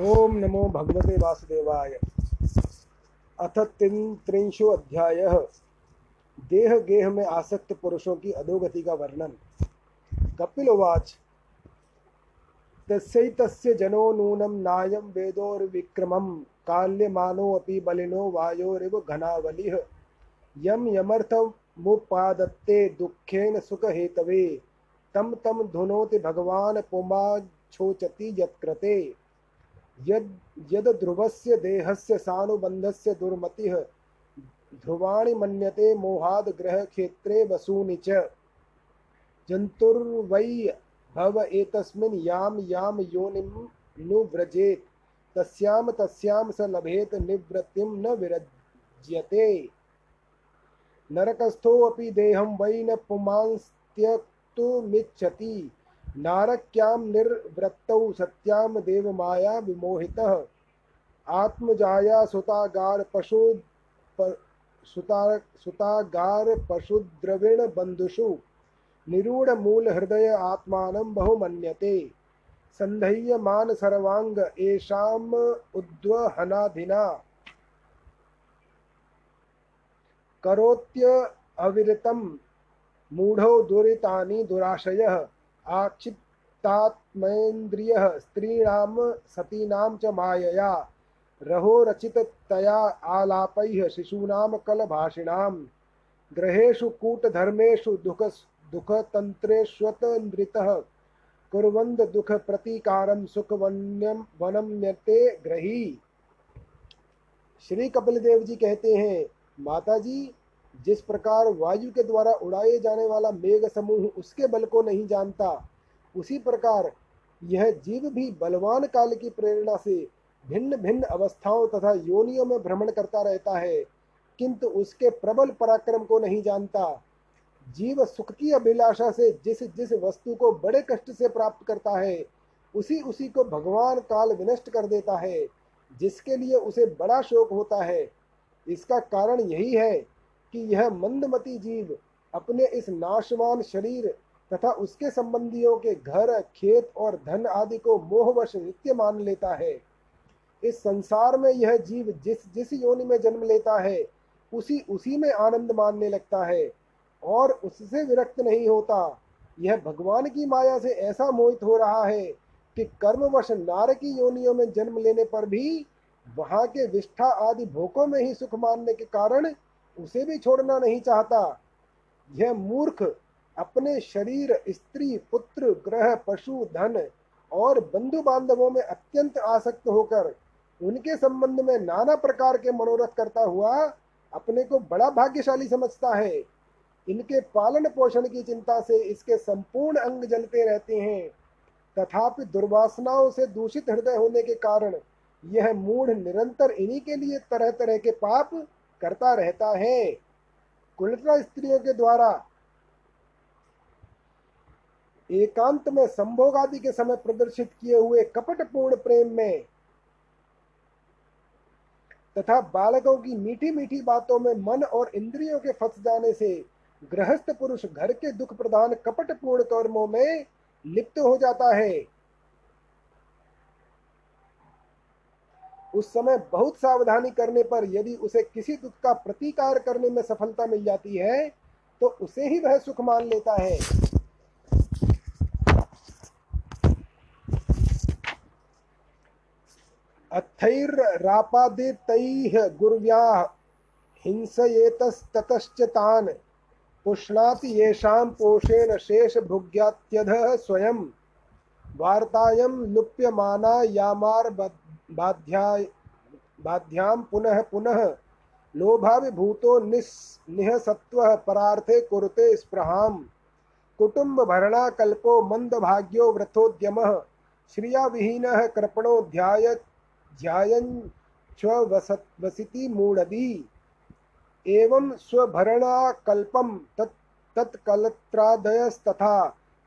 ओम नमो भगवते वासुदेवाय। अथ त्रिंशो अध्याय। देह गेह में आसक्त पुरुषों की अधोगति का वर्णन। कपिलवाच तस्यैतस्य जनो नूनं नायं वेदोर्विक्रमं, काल्यमानोऽपि बलिनो वायोरिव घनावलिः। यम यमर्थमुपादत्ते दुःखेन सुखहेतवे, तं तं धुनोति भगवान् पुमाच्छोचति यत्कृते। यद यद ध्रुवस्य देहस्य सानुबन्धस्य दुर्मतिः, ध्रुवाणि मन्यते मोहाद् ग्रहक्षेत्रे वसूनि च। जन्तुर्वै भव एतस्मिन् यां यां योनिं नु व्रजेत्। तस्यां तस्यां स लभेत निवृत्तिं न विरज्यते। नरकस्थोऽपि देहं वै न पुमांस्त्यक्तुमिच्छति। नारक्यां निर्वृत्तौ सत्यां देवमाया विमोहितः। आत्मजाया सुतागार पशु सुता सुतागार पशुद्रविण बन्धुषु। निरूढ़ मूल हृदय आत्मानं बहुमन्यते। सन्धह्यमान सर्वांग एषाम उद्वहनाधिना। करोत्य अविरतं मूढ़ो दुरितानि दुराशयः। आक्षिप्तात्मेन्द्रियः स्त्रीणां सतीनां च मायया। रहो रचिततया आलापैः शिशूनां कलभाषिणां। ग्रहेषु कूटधर्मेषु दुःख दुःखतन्त्रेष्वतनृतः कुर्वन्द दुःखप्रतीकारं सुखवन्यम वनम्यते ग्रही। श्री कपिल देव जी कहते हैं माता जी जिस प्रकार वायु के द्वारा उड़ाए जाने वाला मेघ समूह उसके बल को नहीं जानता, उसी प्रकार यह जीव भी बलवान काल की प्रेरणा से भिन्न भिन्न अवस्थाओं तथा योनियों में भ्रमण करता रहता है, किंतु उसके प्रबल पराक्रम को नहीं जानता। जीव सुख की अभिलाषा से जिस जिस वस्तु को बड़े कष्ट से प्राप्त करता है उसी उसी को भगवान काल विनष्ट कर देता है, जिसके लिए उसे बड़ा शोक होता है। इसका कारण यही है कि यह मंदमती जीव अपने इस नाशवान शरीर तथा उसके संबंधियों के घर, खेत और धन आदि को मोहवश नित्य मान लेता है। इस संसार में यह जीव जिस जिस योनि में जन्म लेता है, उसी उसी में आनंद मानने लगता है और उससे विरक्त नहीं होता। यह भगवान की माया से ऐसा मोहित हो रहा है कि कर्मवश नार की योनियों में जन्म लेने पर भी वहाँ के विष्ठा आदि भोगों में ही सुख मानने के कारण उसे भी छोड़ना नहीं चाहता। यह मूर्ख अपने शरीर, स्त्री, पुत्र, ग्रह, पशु, धन और बंधु बांधवों में अत्यंत आसक्त होकर उनके संबंध में नाना प्रकार के मनोरथ करता हुआ अपने को बड़ा भाग्यशाली समझता है। इनके पालन पोषण की चिंता से इसके संपूर्ण अंग जलते रहते हैं। तथापि दुर्वासनाओं से दूषित हृदय होने के कारण यह मूढ़ निरंतर इन्हीं के लिए तरह तरह के पाप करता रहता है। कुलता स्त्रियों के द्वारा एकांत में संभोग आदि के समय प्रदर्शित किए हुए कपटपूर्ण प्रेम में तथा बालकों की मीठी मीठी बातों में मन और इंद्रियों के फंस जाने से गृहस्थ पुरुष घर के दुख प्रदान कपटपूर्ण कर्मों में लिप्त हो जाता है। उस समय बहुत सावधानी करने पर यदि उसे किसी दुख का प्रतिकार करने में सफलता मिल जाती है तो उसे ही वह सुख मान लेता है। अथैर्रापादितैः गुर्व्याः हिंसयेतस्ततश्च तान् पुष्णाति येषां पोषेण स्वयं। वार्तायं लुप्यमाना यामार बाध्याय बाध्यां पुनः पुनः लोभाभिभूतो निस् निहसत्वः परार्थे कुरुते स्पृहां कुटुम्बभरणाकल्पो मन्दभाग्यो व्रथोद्यमः श्रियाविहीनः कृपणो ध्याय ध्यायञ्छ्वसति मूढदी। एवं स्वभरणाकल्पं तत् तत्कलत्रादयस्तथा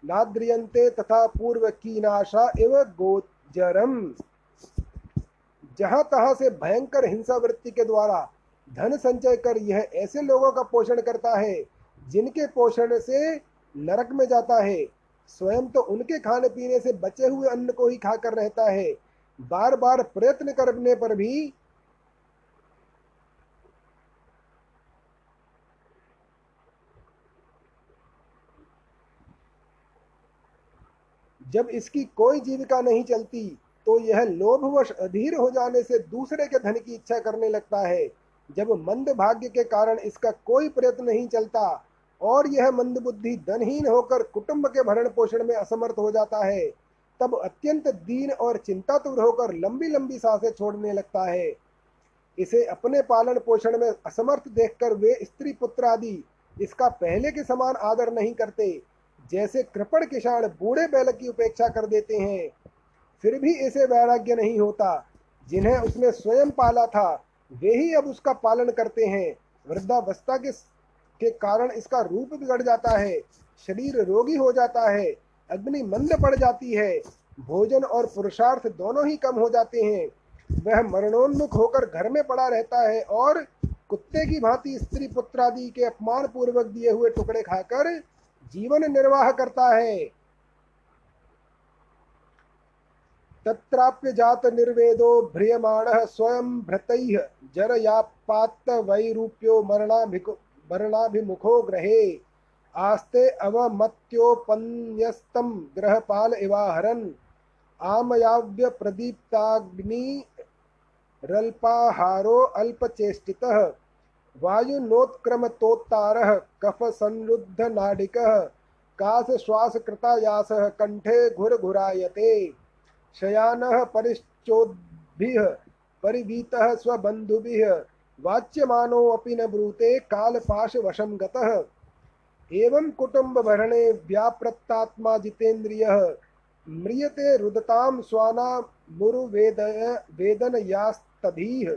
नाद्रियन्ते तथा पूर्वकीनाशा एव गोचरम। जहाँ तहां से भयंकर हिंसा वृत्ति के द्वारा धन संचय कर यह ऐसे लोगों का पोषण करता है, जिनके पोषण से नरक में जाता है। स्वयं तो उनके खाने पीने से बचे हुए अन्न को ही खाकर रहता है। बार बार प्रयत्न करने पर भी जब इसकी कोई जीविका नहीं चलती तो यह लोभवश अधीर हो जाने से दूसरे के धन की इच्छा करने लगता है। जब मंद भाग्य के कारण इसका कोई प्रयत्न नहीं चलता और यह मंद बुद्धि धनहीन होकर कुटुंब के भरण पोषण में असमर्थ हो जाता है, तब अत्यंत दीन और चिंतातुर होकर लंबी लंबी साँसें छोड़ने लगता है। इसे अपने पालन पोषण में असमर्थ देखकर वे स्त्री पुत्र आदि इसका पहले के समान आदर नहीं करते, जैसे कृपण किसान बूढ़े बैल की उपेक्षा कर देते हैं। फिर भी इसे वैराग्य नहीं होता। जिन्हें उसने स्वयं पाला था, वे ही अब उसका पालन करते हैं। वृद्धावस्था के के कारण इसका रूप बिगड़ जाता है, शरीर रोगी हो जाता है, अग्नि मंद पड़ जाती है, भोजन और पुरुषार्थ दोनों ही कम हो जाते हैं। वह मरणोन्मुख होकर घर में पड़ा रहता है और कुत्ते की भांति स्त्री पुत्र आदि के अपमान पूर्वक दिए हुए टुकड़े खाकर जीवन निर्वाह करता है। तत्राप्य जात निर्वेदो भ्रियमाणः स्वयं भृतैः जरयापात्त वैरूप्यो मरणाभिको मरणाभिमुखो ग्रहे। आस्ते अवमत्योपन्यस्तं ग्रहपाल इवाहरन्। आमयाव्य प्रदीप्ताग्नि रल्पाहारो अल्पचेष्टितः। वायुनोत्क्रमतोत्तारः कफसंरुद्धनाडिकः कासश्वासकृतायासः, कण्ठे घुरघुरायते। शयानः परिश्चोद्भिः, परिवीतः स्वबन्धुभिः वाच्यमानोऽपि न ब्रूते कालपाशवशं गतः एवं कुटुम्बभरणे व्यापृत्तात्मा जितेन्द्रियः, म्रियते रुदतां स्वाना मुरुवेदय वेदनयास्तधीः।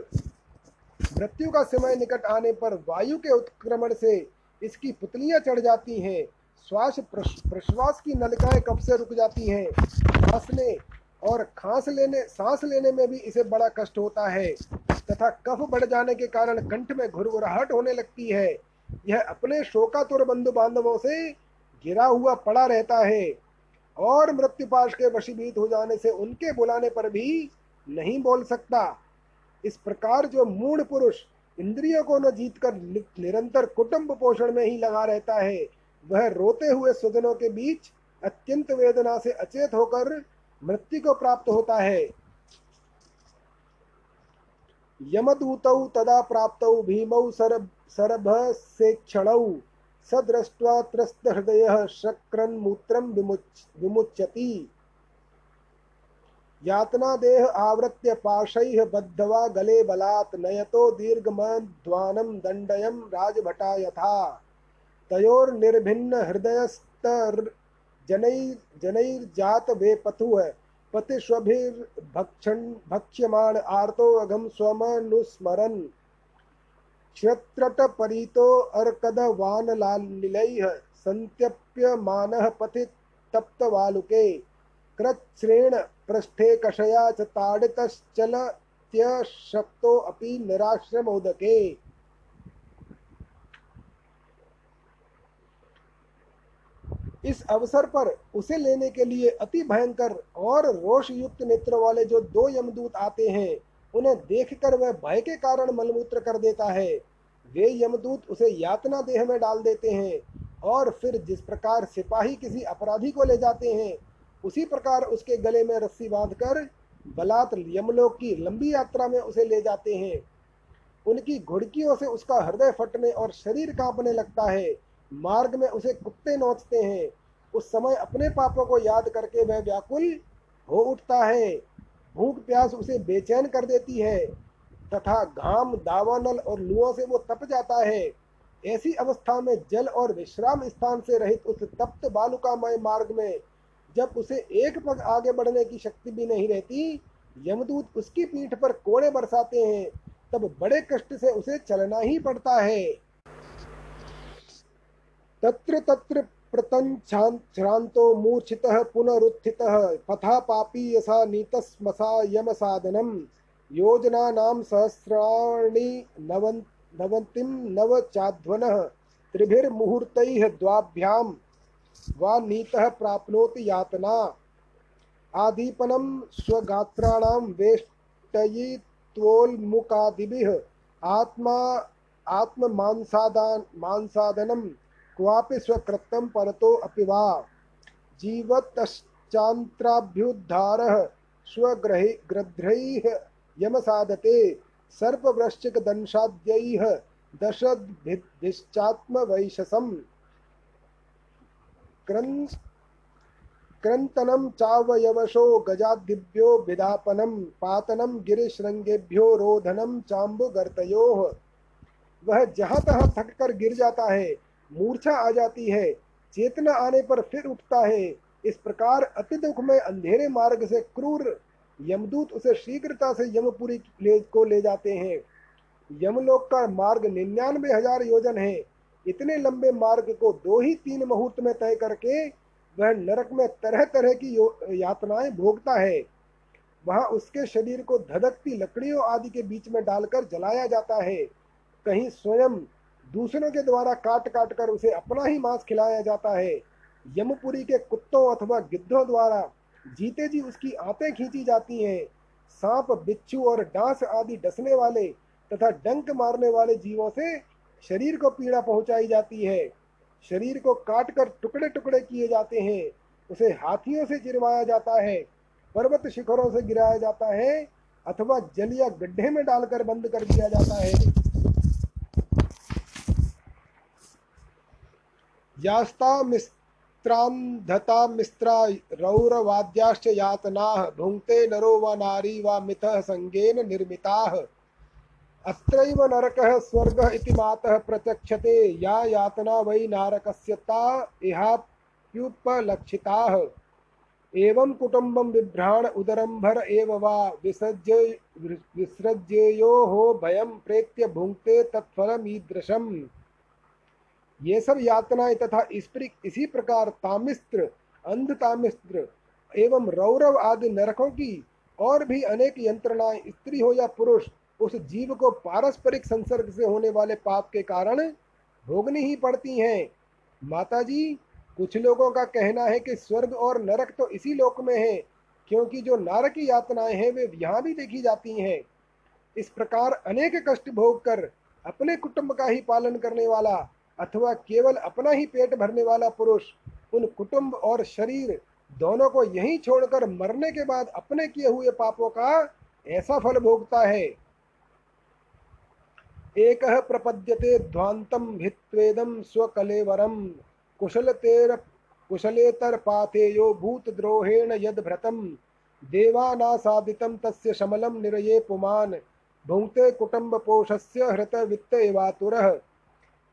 मृत्यु का समय निकट आने पर वायु के उत्क्रमण से इसकी पुतलियाँ चढ़ जाती हैं, श्वास प्रश्वास की नलिकाएँ कब से रुक जाती हैं खांसने और खांस लेने, सांस लेने में भी इसे बड़ा कष्ट होता है। तथा कफ बढ़ जाने के कारण कंठ में घुरघुराहट होने लगती है। यह अपने शोकातुर बंधु बांधवों से गिरा हुआ पड़ा रहता है और मृत्युपाश के वशीभूत हो जाने से उनके बुलाने पर भी नहीं बोल सकता। इस प्रकार जो मूर्ण पुरुष इंद्रियों को न जीतकर निरंतर कुटुंब पोषण में ही लगा रहता है, वह रोते हुए स्वजनों के बीच अत्यंत वेदना से अचेत होकर मृत्यु को प्राप्त होता है। यमदूतौ तदा प्राप्तौ भीमौ सरभ से क्षणौ सदृष्ट्वा त्रस्त हृदय शक्रन मूत्रम विमुच्यति। यातना देह आवृत्य पाशैः बद्धवा गले बलात् नयतो दीर्घमध्वानं दण्डयं राजभटा यथा। तयोर्निर्भिन्न हृदयस्तर जनैर्जात वे पथुः पतिष्वभिर्भक्षन् भक्ष्यमाण आर्तो अघम स्वमनुस्मरन्। क्षत्रटपरीतो अर्कदवानलालिलैः सन्त्यप्यमानः पथि तप्तवालुके। कृच्छ्रेण पृष्ठे कषया च ताडितश्चलत्यशक्तोऽपि निराश्रमोदके। इस अवसर पर उसे लेने के लिए अति भयंकर और रोष युक्त नेत्र वाले जो दो यमदूत आते हैं, उन्हें देखकर वह भय के कारण मलमूत्र कर देता है। वे यमदूत उसे यातना देह में डाल देते हैं और फिर जिस प्रकार सिपाही किसी अपराधी को ले जाते हैं, उसी प्रकार उसके गले में रस्सी बांधकर बलात् यमलोक की लंबी यात्रा में उसे ले जाते हैं। उनकी घुड़कियों से उसका हृदय फटने और शरीर कांपने लगता है। मार्ग में उसे कुत्ते नोचते हैं। उस समय अपने पापों को याद करके वह व्याकुल हो उठता है। भूख प्यास उसे बेचैन कर देती है, तथा घाम, दावानल और लुओं से वो तप जाता है। ऐसी अवस्था में जल और विश्राम स्थान से रहित उस तप्त बालुकामय मार्ग में जब उसे एक पग आगे बढ़ने की शक्ति भी नहीं रहती, यमदूत उसकी पीठ पर कोड़े बरसाते हैं, तब बड़े कष्ट से उसे चलना ही पड़ता है। तत्र तत्र प्रतञ्छ्रान्तो मूर्छितः पुनरुत्थितः। पथा पापी यसा नीतस्मसा यमसाधनं योजनानां सहस्राणि नवन् नवतिं नवचाध्वनः। त्रिभिर्मुहूर्तैः द्वाभ्यां वा नीतः प्राप्नोति यातना। आदीपनं स्वगात्राणां वेष्टयित्वोल्मुखादिभिः आत्मा, आत्ममांसादान मांसादनं क्वापि स्वकृतं परतो अपि वा। जीवतश्चान्त्राभ्युद्धारः स्वग्रहि ग्रध्रैः यमसादते सर्पवृश्चिकदंशाद्यैः दशद्भिश्चात्मवैशसम् क्रन् क्रन्तनं चावयवशो गजादिभ्यो विदापनं, पातनं गिरिशृंगेभ्यो रोधनं चाम्बुगर्तयोः। वह जहाँ तहाँ थक कर गिर जाता है मूर्छा आ जाती है, चेतना आने पर फिर उठता है। इस प्रकार अति दुख में अंधेरे मार्ग से क्रूर यमदूत उसे शीघ्रता से यमपुरी ले, को ले जाते हैं। यमलोक का मार्ग निन्यानवे हज़ार योजन है। इतने लंबे मार्ग को दो ही तीन मुहूर्त में तय करके वह नरक में तरह तरह की यातनाएँ भोगता है। वहाँ उसके शरीर को धधकती लकड़ियों आदि के बीच में डालकर जलाया जाता है। कहीं स्वयं दूसरों के द्वारा काट काट कर उसे अपना ही मांस खिलाया जाता है। यमपुरी के कुत्तों अथवा गिद्धों द्वारा जीते जी उसकी आंतें खींची जाती हैं। सांप, बिच्छू और डांस आदि डसने वाले तथा डंक मारने वाले जीवों से शरीर को पीड़ा पहुंचाई जाती है। शरीर को काट कर टुकड़े टुकड़े किए जाते हैं। उसे हाथियों से चिरवाया जाता है, पर्वत शिखरों से गिराया जाता है अथवा जल या गड्ढे में डालकर बंद कर दिया जाता है। यास्ता मिस्त्रांधता मिस्त्रा रौरवाद्याश्च यातनाः भुङ्क्ते नरो व नारी व मिथः संगेन निर्मिताः। अत्रैव नरकः स्वर्गः इति मातः प्रत्यक्षते, या यातना वै नारकस्य ता इहाप्युपलक्षिताः। एवं कुटुम्बं बिभ्राण उदरं भर एव वा, विसर्ज्य विसृज्येयोः भयं प्रेत्य भुङ्क्ते तत्फलमीदृशम्। ये सब यातनाएँ तथा इस इसी प्रकार तामिस्त्र अंध तामिस्त्र एवं रौरव आदि नरकों की और भी अनेक यंत्रणाएँ स्त्री हो या पुरुष, उस जीव को पारस्परिक संसर्ग से होने वाले पाप के कारण भोगनी ही पड़ती हैं। माताजी, कुछ लोगों का कहना है कि स्वर्ग और नरक तो इसी लोक में है, क्योंकि जो नारक की यातनाएँ हैं, वे यहाँ भी देखी जाती हैं। इस प्रकार अनेक कष्ट भोग कर अपने कुटुंब का ही पालन करने वाला अथवा केवल अपना ही पेट भरने वाला पुरुष, उन कुटुंब और शरीर दोनों को यहीं छोड़कर मरने के बाद अपने किए हुए पापों का ऐसा फल भोगता है। एक प्रपद्यते ध्वान्तं भित्वेदं स्वकलेवरं कुशलतेर कुशलेतरपाथेयो भूतद्रोहेण यद्भृतं देवानासादितं तस्य शमलं निरये पुमान्, भुङ्क्ते कुटुम्बपोषस्य हृतवित्त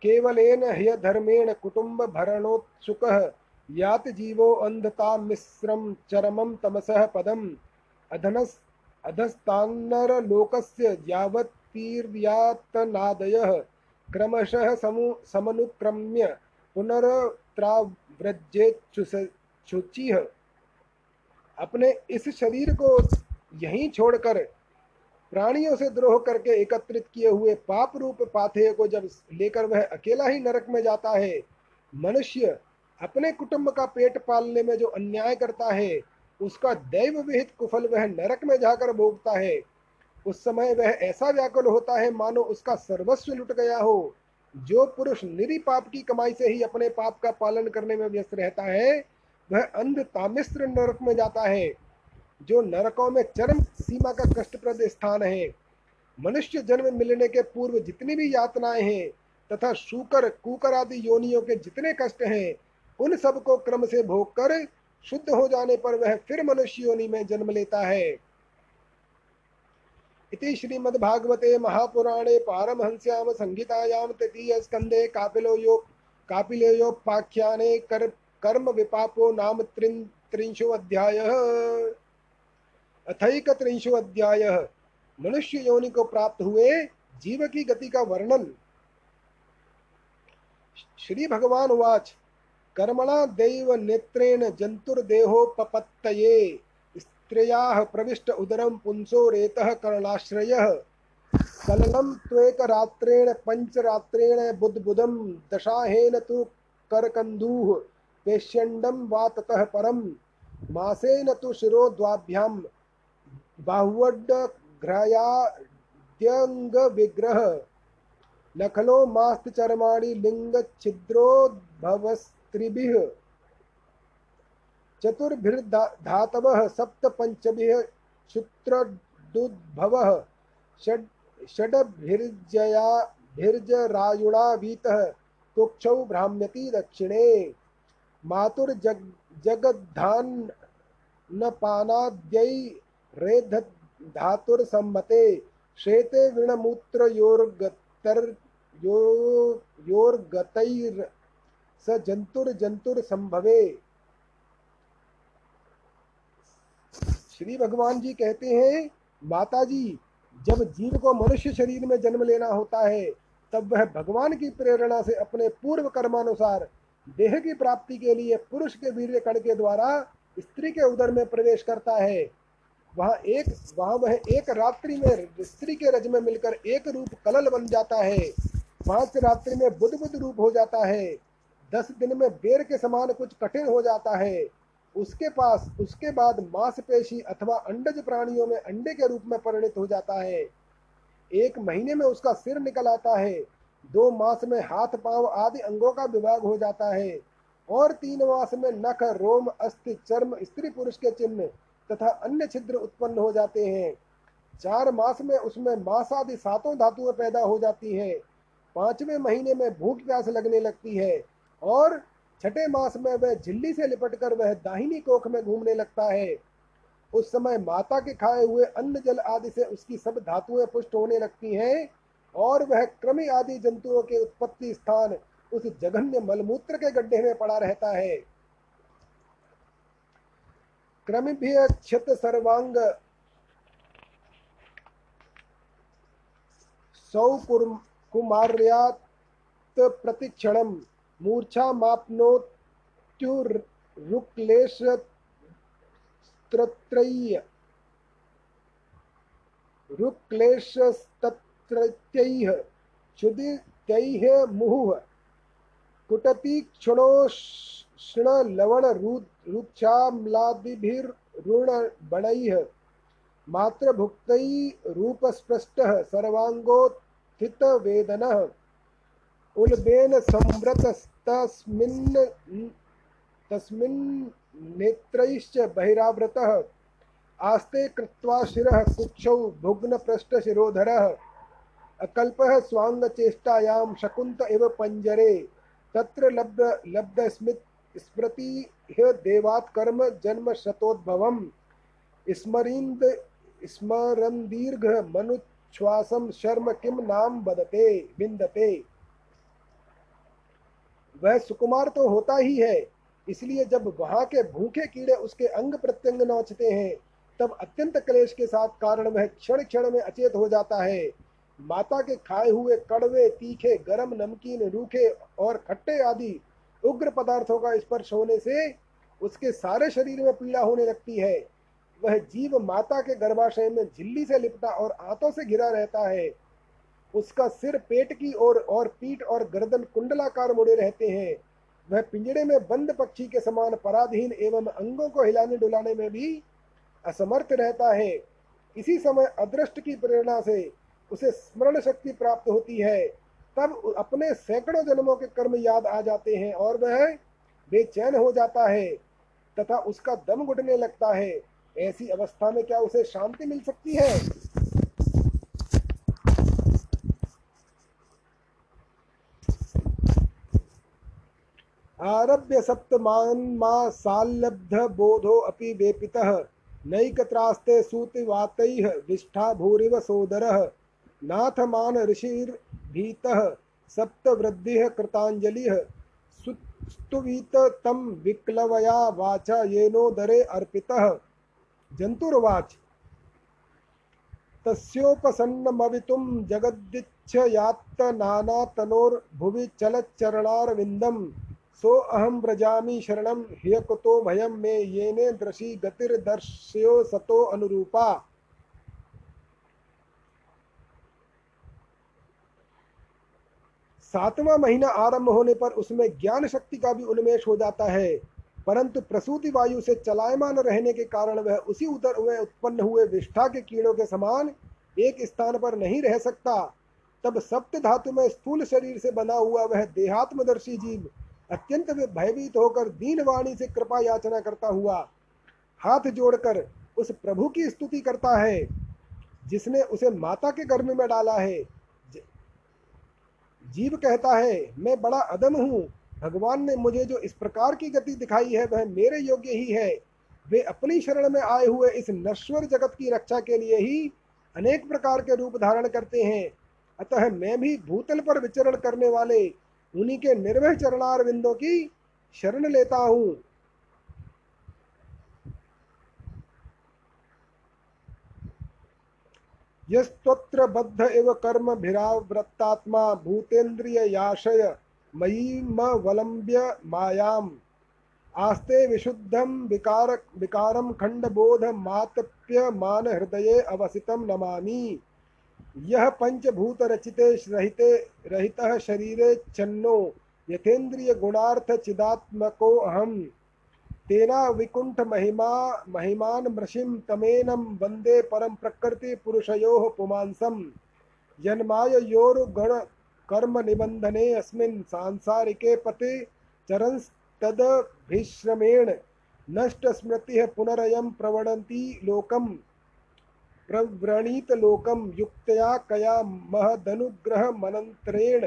केवलेन ह्यधर्मेण कुटुम्बभरणोत्सुकः यात जीवो अन्धतामिश्रं चरमं तमसः पदम्। अधनस् अधस्तान्नरलोकस्य यावत् तीर्यातनादयः क्रमशः समु समनुक्रम्य पुनरत्राव्रजेच्छुचिः अपने इस शरीर को यहीं छोड़कर प्राणियों से द्रोह करके एकत्रित किए हुए पाप रूप पाथेय को जब लेकर वह अकेला ही नरक में जाता है, मनुष्य अपने कुटुंब का पेट पालने में जो अन्याय करता है, उसका दैव विहित कुफल वह नरक में जाकर भोगता है। उस समय वह ऐसा व्याकुल होता है, मानो उसका सर्वस्व लुट गया हो, जो पुरुष निरी पाप की कमाई से ही अपने पाप का पालन करने में व्यस्त रहता है, वह अंध तामिस्त्र नरक में जाता है। जो नरकों में चरम सीमा का कष्टप्रद स्थान है। मनुष्य जन्म मिलने के पूर्व जितनी भी यातनाएँ हैं तथा शूकर, कुकर आदि योनियों के जितने कष्ट हैं, उन सबको क्रम से भोग कर शुद्ध हो जाने पर वह फिर मनुष्य योनि में जन्म लेता है। इति श्रीमद्भागवते महापुराणे पारमहंस्याम संहितायां तृतीयस्कन्धे कापिलो कापिलेयोपाख्याने कर कर्म विपापो नाम त्रिं त्रिंशो अध्यायः अथैकत्रिंशो अध्यायः मनुष्य योनि को प्राप्त हुए जीव की गति का वर्णन। श्री भगवान उवाच, कर्मणा दैव नेत्रेण जंतुर्देहोपपत्तये स्त्रियाः प्रविष्ट उदरम पुंसो रेतः कर्णाश्रयः। कलनं त्वेकरात्रेण पञ्चरात्रेण बुद्बुदं, दशाहेन तु करकन्दुः, पेष्यण्डं वा ततः परं मासेन तु शिरो द्वाभ्याम बाहुवड्घ्रयाद्यंग विग्रह नखलो मास्त चरमाणि लिंग छिद्रोद्भवस्त्रिभिः चतुर्भिर्धातवः सप्त पंचभिः क्षुत्रदुद्भवः षड् षड्भिर्जया भिर्जरायुणा वीतः कुक्षौ भ्राम्यति दक्षिणे मातुर्जग, जगद्धान्नपानाद्यै रेध धातुर्सम्मते श्वेते विणमूत्रयोर्गतर योर्गतैर् स जंतुर जंतुर संभवे। श्री भगवान जी कहते हैं माता जी जब जीव को मनुष्य शरीर में जन्म लेना होता है, तब वह भगवान की प्रेरणा से अपने पूर्व कर्मानुसार देह की प्राप्ति के लिए पुरुष के वीर्य कण के द्वारा स्त्री के उदर में प्रवेश करता है। वहाँ एक, वहाँ वह एक रात्रि में स्त्री के रज में मिलकर एक रूप कलल बन जाता है। पाँच रात्रि में बुद्ध बुद्ध रूप हो जाता है। दस दिन में बेर के समान कुछ कठिन हो जाता है। उसके पास, उसके बाद मांसपेशी अथवा अंडज प्राणियों में अंडे के रूप में परिणित हो जाता है। एक महीने में उसका सिर निकल आता है। दो मास में हाथ, पाँव आदि अंगों का विभाग हो जाता है। और तीन मास में नख, रोम, अस्थि, चर्म स्त्री पुरुष के चिन्ह तथा अन्य छिद्र उत्पन्न हो जाते हैं। चार मास में उसमें मांस आदि सातों धातुएँ पैदा हो जाती हैं। पाँचवें महीने में भूख प्यास लगने लगती है और छठे मास में वह झिल्ली से लिपट कर वह दाहिनी कोख में घूमने लगता है। उस समय माता के खाए हुए अन्न जल आदि से उसकी सब धातुएँ पुष्ट होने लगती हैं और वह कृमि आदि जंतुओं के उत्पत्ति स्थान उस जघन्य मलमूत्र के गड्ढे में पड़ा रहता है। क्रमिभ्य क्षत सर्वांग। सौ कुमार्यात प्रतिक्षणम मूर्छा मापनोत्युरुक्लेश त्रत्रय्य रुक्लेशस्तत्रत्यैः क्षुदितैः मुहुः। कुटतीक्ष्णोष्णलवणरुक्षाम्लादिभिर्रुणबणैः मात्रभुक्तैरूपस्पृष्टः सर्वाङ्गोत्थितवेदनः। उल्बेन संवृतस्तस्मिन् तस्मिन् नेत्रैश्च बहिरावृतः। आस्ते कृत्वा शिरः कुक्षौ भुग्नपृष्ठशिरोधरः। अकल्पः स्वाङ्गचेष्टायां शकुन्त इव पञ्जरे। तत्र लब्ध लब्धस्मित् स्मृति देवात् कर्म जन्म शतोद्भवम्। स्मरिन्द स्मरन्दीर्घ मनुच्छ्वासं शर्म किम नाम बदते बिंदते वह सुकुमार तो होता ही है, इसलिए जब वहाँ के भूखे कीड़े उसके अंग प्रत्यंग नोचते हैं, तब अत्यंत क्लेश के साथ कारण वह क्षण क्षण में अचेत हो जाता है। माता के खाए हुए कड़वे, तीखे, गरम नमकीन, रूखे और खट्टे आदि उग्र पदार्थों का स्पर्श होने से उसके सारे शरीर में पीड़ा होने लगती है। वह जीव माता के गर्भाशय में झिल्ली से लिपटा और आंतों से घिरा रहता है। उसका सिर पेट की ओर और, और पीठ और गर्दन कुंडलाकार मुड़े रहते हैं। वह पिंजड़े में बंद पक्षी के समान पराधीन एवं अंगों को हिलाने डुलाने में भी असमर्थ रहता है। इसी समय अदृष्ट की प्रेरणा से उसे स्मरण शक्ति प्राप्त होती है। तब अपने सैकड़ों जन्मों के कर्म याद आ जाते हैं और वह बेचैन हो जाता है, तथा उसका दम घुटने लगता है। ऐसी अवस्था में क्या उसे शांति मिल सकती है? आरभ्य सप्तमान सप्तमान्मासाल्लब्ध बोधो अपि वेपितः, नैकत्रास्ते सूतिवातैः विष्ठा भूरिव सोदरः। नाथमान ऋषिर्भीतः सप्तवृद्धिः कृताञ्जलिः स्तुवीत तं विक्लवया वाचा येनोदरे अर्पितः। जन्तुर्वाच, तस्योपसन्नमवितुं जगदिच्छयात्त नानातनोर्भुवि चलच्चरणारविन्दम् सो अहम व्रजामी शरणम ह्यकुतो भयम मे येने दृशि गतिर्दर्श्यो सतो सातवां महीना आरंभ होने पर उसमें ज्ञान शक्ति का भी उन्मेष हो जाता है। परंतु प्रसूति वायु से चलायमान रहने के कारण वह उसी उदर में उत्पन्न हुए विष्ठा के कीड़ों के समान एक स्थान पर नहीं रह सकता। तब सप्त धातु में स्थूल शरीर से बना हुआ वह देहात्मदर्शी जीव अत्यंत भयभीत होकर दीन वाणी से कृपा याचना करता हुआ हाथ जोड़कर उस प्रभु की स्तुति करता है, जिसने उसे माता के गर्भ में डाला है। जीव कहता है, मैं बड़ा अदम हूँ। भगवान ने मुझे जो इस प्रकार की गति दिखाई है, वह मेरे योग्य ही है। वे अपनी शरण में आए हुए इस नश्वर जगत की रक्षा के लिए ही अनेक प्रकार के रूप धारण करते हैं। अतः मैं भी भूतल पर विचरण करने वाले, उन्हीं के निर्वह चरणार बिंदों की शरण लेता हूँ। यस्त्वत्र बद्ध एव कर्म भिरावृत्तात्मा भूतेन्द्रिय याशय मयीमवलम्ब्य मायाम्। आस्ते विशुद्धं विकार विकारं खण्डबोध मातप्य मान हृदये अवसितं नमामि। यह पंचभूत रचिते रहिते रहितः शरीरे चन्नो यथेन्द्रिय गुणार्थ चिदात्मको अहम तेना विकुंठ महिमा, महिमान मृषिम तमेनम वंदे परम प्रकृति पुरुषयो पुमांसम जन्माय योर गण कर्म निबंधने अस्मिन् सांसारिके पते चरंस्तदभिश्रमेण नष्ट स्मृति पुनरयं प्रवणन्ति लोकम प्रव्रणीत लोकम युक्तया कया महदनुग्रह मनंत्रेण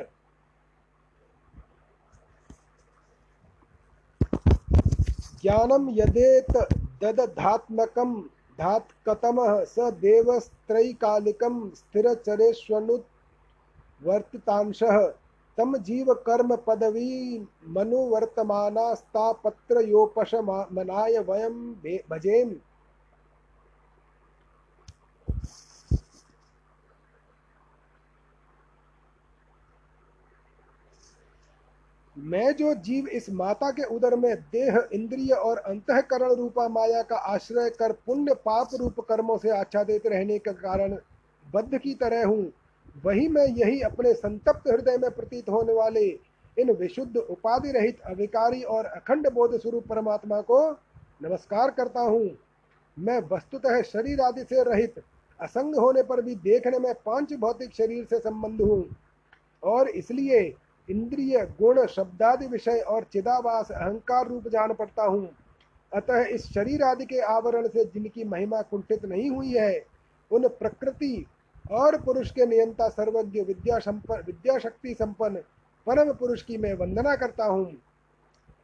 ज्ञानम यदेत ददधात्मकम धात्कतमः स देवस्त्रैकालिकं स्थिरचरेष्वनुत् वर्तितांशः तम जीव कर्म पदवी मनुवर्तमानास्तापत्रयोपशमनाय वयं भजेम। मैं जो जीव इस माता के उदर में देह, इंद्रिय और अंतकरण रूपा माया का आश्रय कर पुण्य पाप रूप कर्मों से आच्छादित रहने के कारण बद्ध की तरह हूँ, वही मैं यही अपने संतप्त हृदय में प्रतीत होने वाले इन विशुद्ध उपाधि रहित अविकारी और अखंड बोध स्वरूप परमात्मा को नमस्कार करता हूँ। मैं वस्तुतः शरीर आदि से रहित, असंग होने पर भी देखने में पाँच भौतिक शरीर से संबंध हूँ। और इसलिए इंद्रिय, गुण, शब्दादि विषय और चिदावास अहंकार रूप जान पड़ता हूँ। अतः इस शरीर आदि के आवरण से जिनकी महिमा कुंठित नहीं हुई है, उन प्रकृति और पुरुष के नियंता सर्वज्ञ विद्या विद्या शक्ति संपन्न परम पुरुष की मैं वंदना करता हूँ।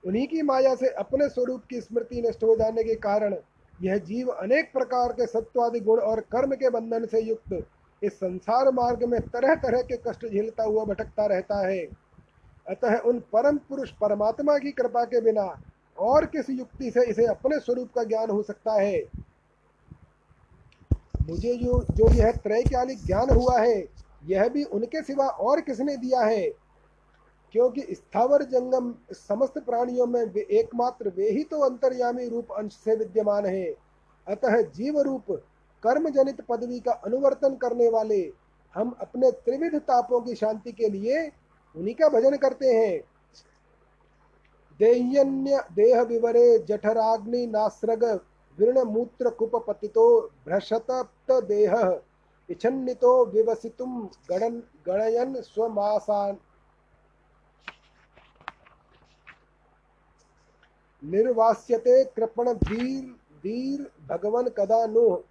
उन्हीं की माया से अपने स्वरूप की स्मृति नष्ट हो जाने के कारण यह जीव अनेक प्रकार के सत्वादि गुण और कर्म के बंधन से युक्त इस संसार मार्ग में तरह तरह के कष्ट झेलता हुआ भटकता रहता है। अतः उन परम पुरुष परमात्मा की कृपा के बिना और किस युक्ति से इसे अपने स्वरूप का ज्ञान हो सकता है। मुझे जो जो यह त्रैकालिक ज्ञान हुआ है, यह भी उनके सिवा और किसने दिया है? क्योंकि स्थावर जंगम समस्त प्राणियों में वे एकमात्र वे ही तो अंतर्यामी रूप अंश से विद्यमान है। अतः जीव रूप, कर्म जनित पदवी का अनुवर्तन करने वाले, हम अपने त्रिविध तापों की शांति के लिए उन्हीं का भजन करते हैं। देह्यन्य देह विवरे जठराग्नि नास्रग विरणमूत्रकुपपतितो भ्रशतप्तदेहः इच्छन्नितो विवसितुं गणन गणयन् स्वमासान्। निर्वास्यते कृपण धीर धीर भगवन कदा नो।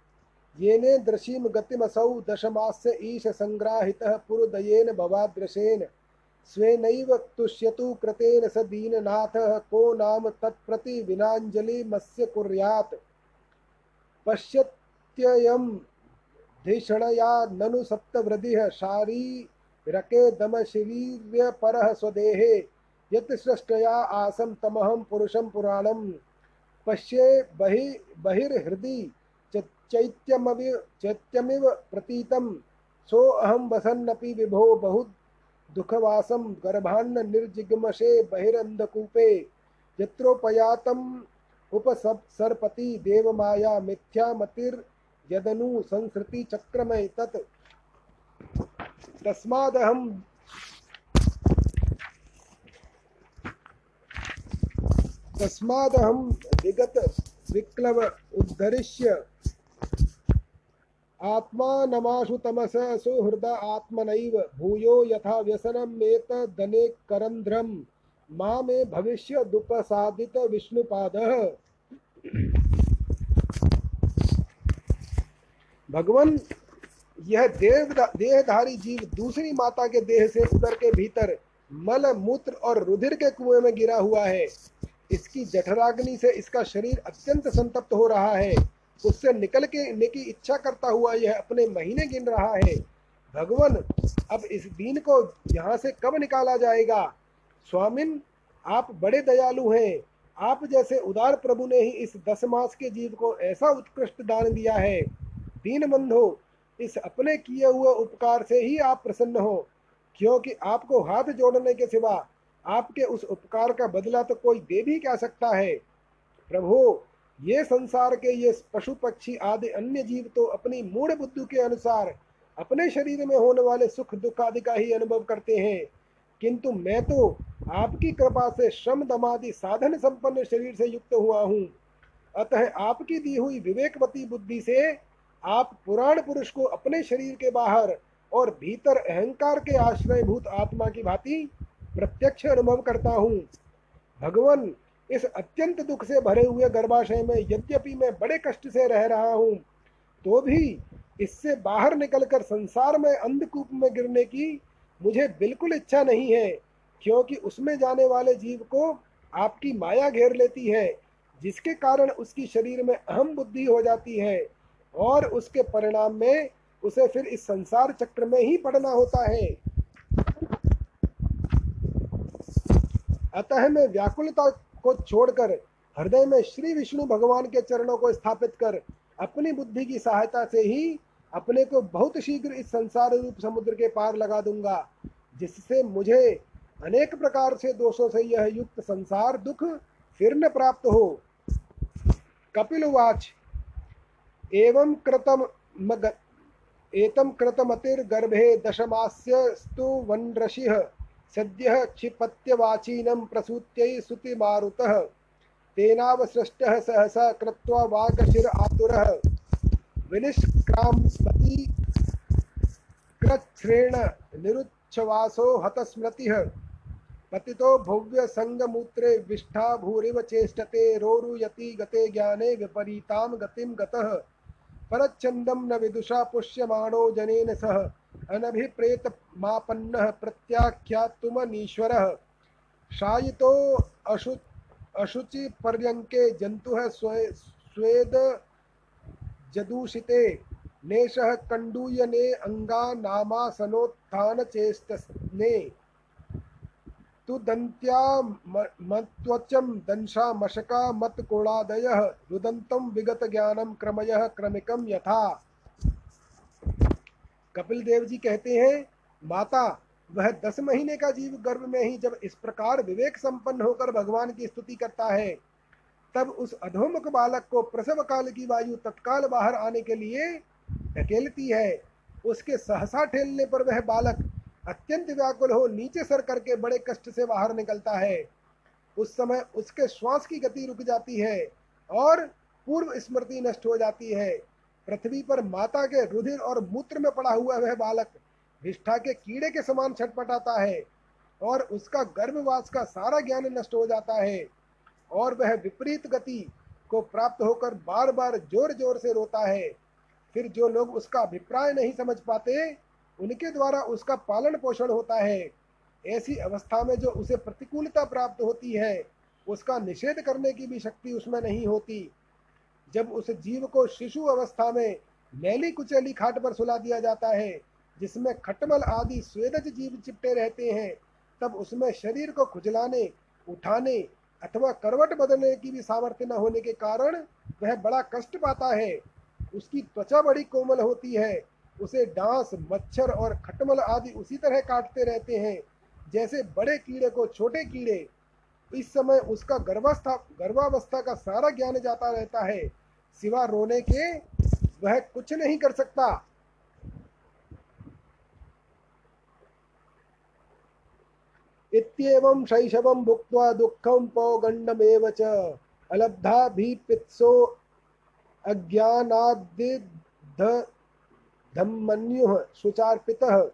येने दृशीम गतिमसौ दशमास्य ईश संग्राहितः पुरदयेन भवाद्रशेन। स्वेनैव तुष्यतु कृतेन स दीननाथः, को नाम तत्प्रति विनाञ्जलिमस्य कुर्यात्। पश्यत्ययं धिषणया ननु सप्तवृदिः शारीरके दमशिवीर्यपरः स्वदेहे, यत् सृष्टया आसं तमहं पुरुषं पुराणं पश्ये बहि, बहिर्हृदि चैत्यमवि, चैत्यमिव प्रतीतं सोऽहं वसन्नपि विभो बहु दुःखवासं गर्भान्न निर्जिग्मशे बहिरन्धकूपे यत्रोपयातम् उपसर्पति देवमाया मिथ्यामतिर्यदनु संसृति चक्रमय तत् तस्मादहं विगत विक्लव उद्धरिष्य आत्मानमाशु तमस सुहृद आत्मनैव। भूयो यथा व्यसनमेतदने करन्ध्रम् मा मे भविष्य दुपसादित विष्णुपादः। भगवान, यह देव देहधारी जीव दूसरी माता के देह से उदर के भीतर मल, मूत्र और रुधिर के कुएँ में गिरा हुआ है। इसकी जठराग्नि से इसका शरीर अत्यंत संतप्त हो रहा है। उससे निकल के की इच्छा करता हुआ यह अपने महीने गिन रहा है। भगवान, अब इस दीन को यहाँ से कब निकाला जाएगा? स्वामिन, आप बड़े दयालु हैं। आप जैसे उदार प्रभु ने ही इस दस मास के जीव को ऐसा उत्कृष्ट दान दिया है। दीन बंधो, इस अपने किए हुए उपकार से ही आप प्रसन्न हो। क्योंकि आपको हाथ जोड़ने के सिवा आपके उस उपकार का बदला तो कोई दे भी क्या सकता है? प्रभु ये संसार के ये पशु पक्षी आदि अन्य जीव तो अपनी मूढ़ बुद्धि के अनुसार अपने शरीर में होने वाले सुख दुख आदि का ही अनुभव करते हैं। किंतु मैं तो आपकी कृपा से श्रम दमादि साधन संपन्न शरीर से युक्त हुआ हूँ। अतः आपकी दी हुई विवेकवती बुद्धि से आप पुराण पुरुष को अपने शरीर के बाहर और भीतर अहंकार के आश्रयभूत आत्मा की भांति प्रत्यक्ष अनुभव करता हूँ। भगवान इस अत्यंत दुख से भरे हुए गर्भाशय में यद्यपि मैं बड़े कष्ट से रह रहा हूँ तो भी इससे बाहर निकलकर संसार में अंधकूप में गिरने की मुझे बिल्कुल इच्छा नहीं है, क्योंकि उसमें जाने वाले जीव को आपकी माया घेर लेती है, जिसके कारण उसकी शरीर में अहम बुद्धि हो जाती है, और उसके परिणाम में उसे फिर इस संसार चक्र में ही पड़ना होता है। अतः मैं व्याकुलता को छोड़कर हृदय में श्री विष्णु भगवान के चरणों को स्थापित कर अपनी बुद्धि की सहायता से ही अपने को बहुत शीघ्र इस संसार रूप समुद्र के पार लगा दूँगा, जिससे मुझे अनेक प्रकार से दोषों से यह युक्त संसार दुख फिर न प्राप्त हो। कपिल वाच एवं कृतम मग, एतम कृतमतिर्गर्भे दशमास्यस्तु वनऋषिः सद्यः क्षिपत्यवाचीनं प्रसूत्यै सुतिमारुतः तेनावसृष्टः सहसा कृत्वा वागशिर आतुरः विनिष्क्रामपति कृच्छ्रेण निरुच्छवासो हतस्मृतिः। पतितो भव्य संगमूत्रे विष्ठा भूरिव चेष्टते रोरुयति गते ज्ञाने विपरीतां गतिं गतः। परच्छन्दं न विदुषा पुष्यमाणो जनेन सह। अनभिप्रेतमापन्नः प्रत्याख्यातुमनीश्वरः। शायितो अशु अशुचिपर्यङ्के जन्तुः स्वे स्वेद जदूषिते। नेशः कण्डूयने अङ्गानामासनोत्थानचेष्टने तु दन्त्या मत्वचं दंशा मशका मतकोणादयः रुदन्तं विगत ज्ञानम क्रमयः क्रमिकम यथा। कपिल देव जी कहते हैं, माता, वह दस महीने का जीव गर्भ में ही जब इस प्रकार विवेक संपन्न होकर भगवान की स्तुति करता है, तब उस अधोमुख बालक को प्रसव काल की वायु तत्काल बाहर आने के लिए ढकेलती है। उसके सहसा ठेलने पर वह बालक अत्यंत व्याकुल हो, नीचे सर करके बड़े कष्ट से बाहर निकलता है। उस समय उसके श्वास की गति रुक जाती है और पूर्व स्मृति नष्ट हो जाती है। पृथ्वी पर माता के रुधिर और मूत्र में पड़ा हुआ वह बालक निष्ठा के कीड़े के समान छटपटाता है और उसका गर्भवास का सारा ज्ञान नष्ट हो जाता है और वह विपरीत गति को प्राप्त होकर बार बार ज़ोर ज़ोर से रोता है। फिर जो लोग उसका अभिप्राय नहीं समझ पाते उनके द्वारा उसका पालन पोषण होता है। ऐसी अवस्था में जो उसे प्रतिकूलता प्राप्त होती है, उसका निषेध करने की भी शक्ति उसमें नहीं होती। जब उस जीव को शिशु अवस्था में मैली कुचैली खाट पर सुला दिया जाता है, जिसमें खटमल आदि स्वेदज जीव चिपटे रहते हैं, तब उसमें शरीर को खुजलाने, उठाने अथवा करवट बदलने की भी सामर्थ्य न होने के कारण वह बड़ा कष्ट पाता है। उसकी त्वचा बड़ी कोमल होती है। उसे डांस, मच्छर और खटमल आदि उसी तरह काटते रहते हैं, जैसे बड़े कीड़े को छोटे कीड़े। इस समय उसका गर्भावस्था गर्भावस्था का सारा ज्ञान जाता रहता है। सिवा रोने के वह कुछ नहीं कर सकता। इत्येवं शैशवं भुक्त्वा दुःखं पौगण्डमेव च। अलब्धाभिपित्सो अज्ञानाद्धिधम्मन्युः शुचार्पितः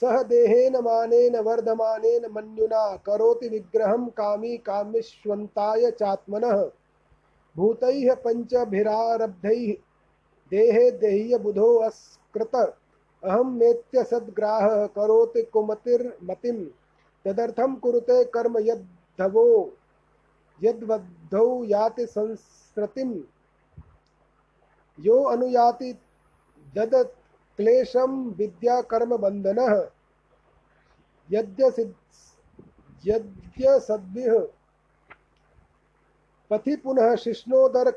सह देहेन मानेन वर्धमानेन मन्युना करोति विग्रहं कामी कामिष्वन्ताय चात्मनः। भूतैः पञ्चभिरारब्धैः देहे देह्यबुधो अस्कृत। अहं मेत्य सद्ग्राहः करोति कुमतिर्मतिं तदर्थं कुरुते कर्म यद्धवो। यद्वद्धौ याति संस्कृतिं यो अनुयाति दद क्लेशम विद्या कर्म बंधन यद्य सद्भिः पथि पुनः शिष्णोदर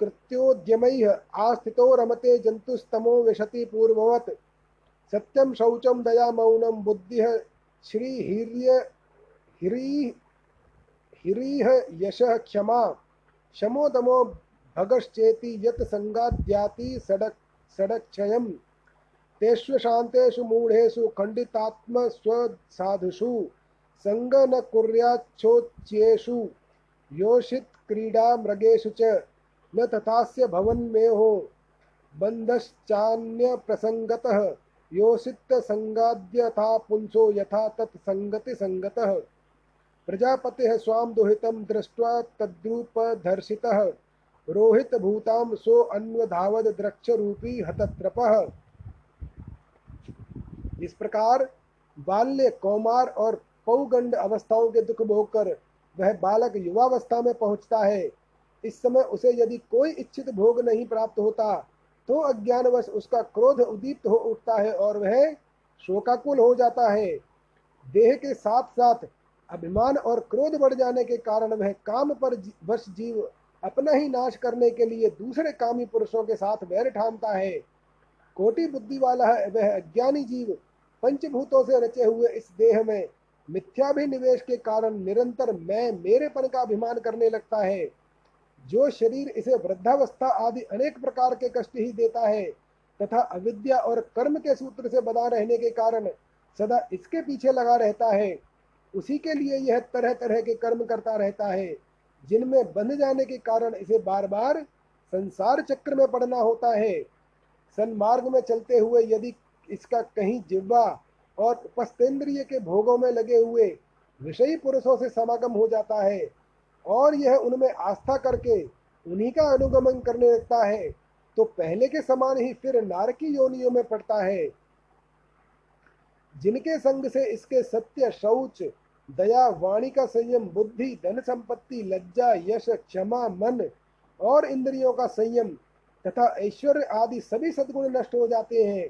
कृत्योद्यमैः आस्थितो रमते जंतुस्तमो विशति पूर्ववत्। सत्यम शौचम दया मौनम बुद्धिः श्री हिर्य हिरी हिरीह यशः क्षमा। शमोदमो भगश्चेति यत संगाद्याति सडक सडक्षयम् तेष्वशान्तेषु मूढेषु खण्डितात्म स्वसाधुषु संग न कुर्याच्छोच्येषु योषित क्रीडा मृगेषु च न तथास्य भवन्मेहो बन्धश्चान्य प्रसंगतः योषित संगाद्यथा पुंसो यथा तत् संगति संगतः प्रजापतिः स्वाम दुहितं दृष्ट्वा तद्रूपधर्षितः रोहित भूताम सो अन्वधावद द्रक्ष रूपी हतत्रपः। इस प्रकार बाल्य कौमार और पौगंड अवस्थाओं के दुख भोगकर वह बालक युवावस्था में पहुँचता है। इस समय उसे यदि कोई इच्छित भोग नहीं प्राप्त होता तो अज्ञानवश उसका क्रोध उदीप्त हो उठता है और वह शोकाकुल हो जाता है। देह के साथ साथ अभिमान और क्रोध बढ़ जाने के कारण वह काम पर वश जीव अपना ही नाश करने के लिए दूसरे कामी पुरुषों के साथ वैर ठानता है। कोटि बुद्धि वाला है, वह अज्ञानी जीव पंचभूतों से रचे हुए इस देह में मिथ्याभिनिवेश के कारण निरंतर मैं मेरेपन का अभिमान करने लगता है। जो शरीर इसे वृद्धावस्था आदि अनेक प्रकार के कष्ट ही देता है, तथा अविद्या और कर्म के सूत्र से बना रहने के कारण सदा इसके पीछे लगा रहता है। उसी के लिए यह तरह तरह के कर्म करता रहता है। जिनमें बंध जाने के कारण इसे बार बार संसार चक्र में पड़ना होता है। सन्मार्ग में चलते हुए यदि इसका कहीं जिब्वा और उपस्तेंद्रिय के भोगों में लगे हुए विषयी पुरुषों से समागम हो जाता है और यह उनमें आस्था करके उन्हीं का अनुगमन करने लगता है तो पहले के समान ही फिर नारकी योनियों में पड़ता है। जिनके संग से इसके सत्य, शौच दया, वाणी का संयम, बुद्धि, धन संपत्ति, लज्जा, यश, क्षमा, मन और इंद्रियों का संयम तथा ऐश्वर्य आदि सभी सद्गुण नष्ट हो जाते हैं।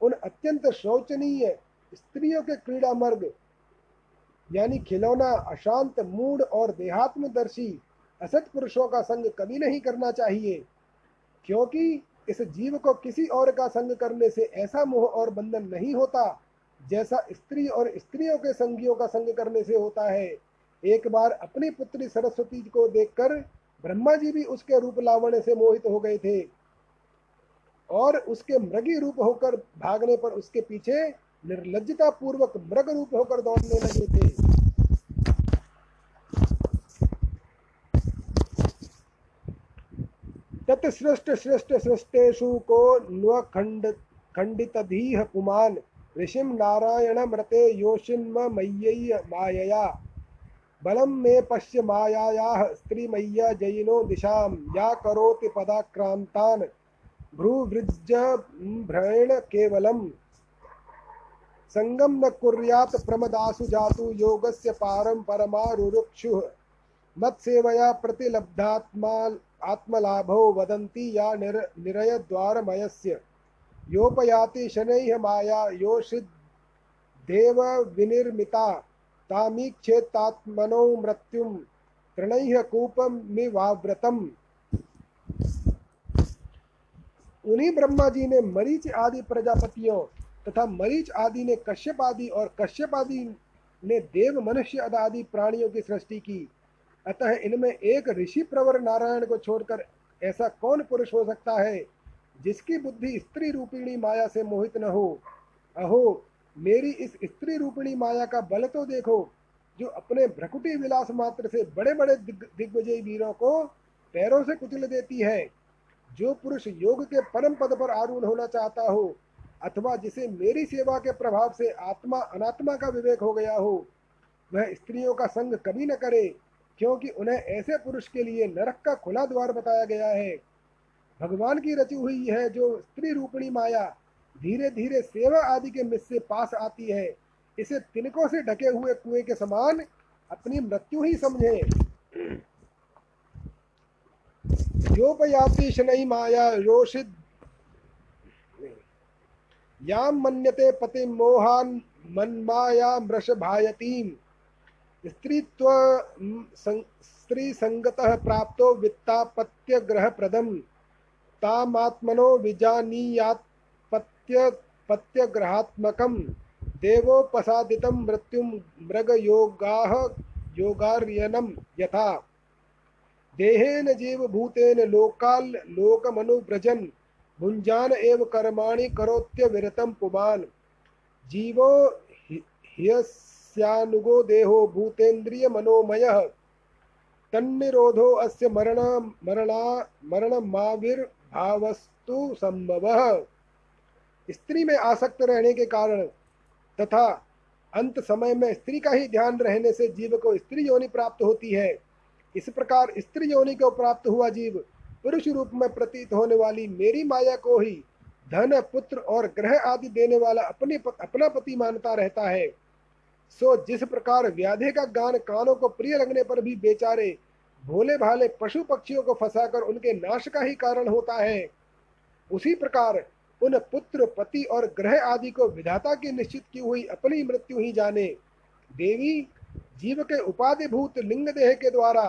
उन अत्यंत शोचनीय स्त्रियों के क्रीड़ा मर्ग, यानी खिलौना, अशांत मूड और देहात्मदर्शी असत पुरुषों का संग कभी नहीं करना चाहिए, क्योंकि इस जीव को किसी और का संग करने से ऐसा मोह और बंधन नहीं होता। जैसा स्त्री और स्त्रियों के संगियों का संग करने से होता है। एक बार अपनी पुत्री सरस्वती को देखकर ब्रह्मा जी भी उसके रूप लावण्य से मोहित हो गए थे और उसके मृगी रूप होकर भागने पर उसके पीछे निर्लजता पूर्वक मृग रूप होकर दौड़ने लगे थे। तत्सृष्ट श्रेष्ठ सृष्टेशु को न्वखंड खंडितधीह पुमान ऋषिं नारायणमृते योषिन्मय्यै मायया। बलं मे पश्य मायायाः स्त्रीमय्या जयिनो दिशां। या करोति पदाक्रान्तान्। भ्रूवृज्जभ्रेण केवलम्। संगम न कुर्यात् प्रमदासु जातु योगस्य पारं परमारुरुक्षुः। मत्सेवया प्रतिलब्धात्मा आत्मलाभो वदन्ति या निर निरयद्वारमयस्य। योपयाति शनैः माया योषिदेव विनिर्मिता। तामीक्षेत्तात्मनो मृत्युम तृणैः कूपमिवाव्रतम उन्हीं ब्रह्मा जी ने मरीच आदि प्रजापतियों तथा मरीच आदि ने कश्यप आदि और कश्यप आदि ने देव मनुष्य आदि प्राणियों की सृष्टि की। अतः इनमें एक ऋषि प्रवर नारायण को छोड़कर ऐसा कौन पुरुष हो सकता है? जिसकी बुद्धि स्त्री रूपिणी माया से मोहित न हो। अहो, मेरी इस स्त्री रूपिणी माया का बल तो देखो, जो अपने भ्रकुटी विलास मात्र से बड़े बड़े दिग्विजयी वीरों को पैरों से कुचल देती है। जो पुरुष योग के परम पद पर आरूढ़ होना चाहता हो, अथवा जिसे मेरी सेवा के प्रभाव से आत्मा अनात्मा का विवेक हो गया हो, वह स्त्रियों का संग कभी न करे, क्योंकि उन्हें ऐसे पुरुष के लिए नरक का खुला द्वार बताया गया है। भगवान की रची हुई है जो स्त्री रूपणी माया धीरे धीरे सेवा आदि के मिस से पास आती है। इसे तिनकों से ढके हुए कुएँ के समान अपनी मृत्यु ही समझे। योपयाति शनै माया, रोषित। याम मन्यते पति मोहान मन्माया मृषभायतीम स्त्रीत्व स्त्री संगतः प्राप्तो वित्तापत्य ग्रह प्रदम तामात्मनो विजानीयात्पत्य पत्यग्रहात्मकम देवोपसादितं मृत्युं मृगयोगाः योगार्यनं यथा। देहेन जीवभूतेन लोकाल लोकमनुव्रजन् भुञ्जान एव कर्माणि करोत्य विरतं पुमान्। जीवो ह्यस्यानुगो देहो भूतेन्द्रिय मनोमयः तन्निरोधो अस्य मरण मरणा मरणमाविर्भावस्तु संभवः। स्त्री में आसक्त रहने के कारण तथा अंत समय में स्त्री का ही ध्यान रहने से जीव को स्त्री योनि प्राप्त होती है। इस प्रकार स्त्री योनि को प्राप्त हुआ जीव पुरुष रूप में प्रतीत होने वाली मेरी माया को ही धन पुत्र और ग्रह आदि देने वाला अपने पत, अपना पति मानता रहता है। सो जिस प्रकार व्याधे का गान कानों को प्रिय लगने पर भी बेचारे भोले भाले पशु पक्षियों को फंसाकर उनके नाश का ही कारण होता है। उसी प्रकार उन पुत्र, पति और ग्रह आदि को विधाता की निश्चित की हुई अपनी मृत्यु ही जाने। देवी जीव के उपाधिभूत लिंग देह के द्वारा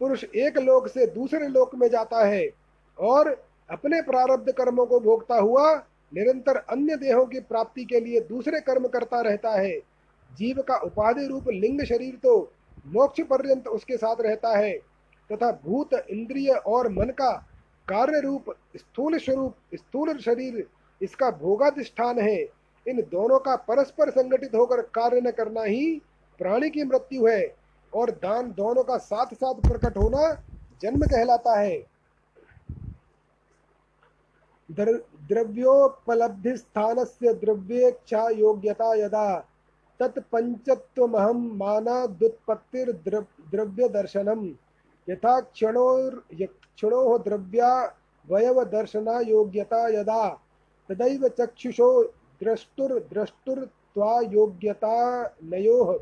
पुरुष एक लोक से दूसरे लोक में जाता है और अपने प्रारब्ध कर्मों को भोगता हुआ निरंतर अन्य देहों की प्राप्ति के लिए दूसरे कर्म करता रहता है। जीव का उपाधि रूप लिंग शरीर तो मोक्ष पर्यंत उसके साथ रहता है, तथा भूत, इंद्रिय और मन का कार्य रूप स्थूल स्वरूप, स्थूल शरीर, इसका भोगाधिष्ठान है। इन दोनों का परस्पर संगठित होकर कार्य न करना ही प्राणी की मृत्यु है, और दान दोनों का साथ साथ प्रकट होना जन्म कहलाता है। द्रव्योपलब्धि स्थान से द्रव्येच्छा योग्यता यदा तत्पंचत्वमहम माना दुत्पत्तिर द्रव्य दर्शनम यथा क्षणोर क्षणो द्रव्या वयव दर्शना योग्यता यदा, तदैव चक्षुषो द्रष्टुर द्रष्टुर्त्वा योग्यता नयोः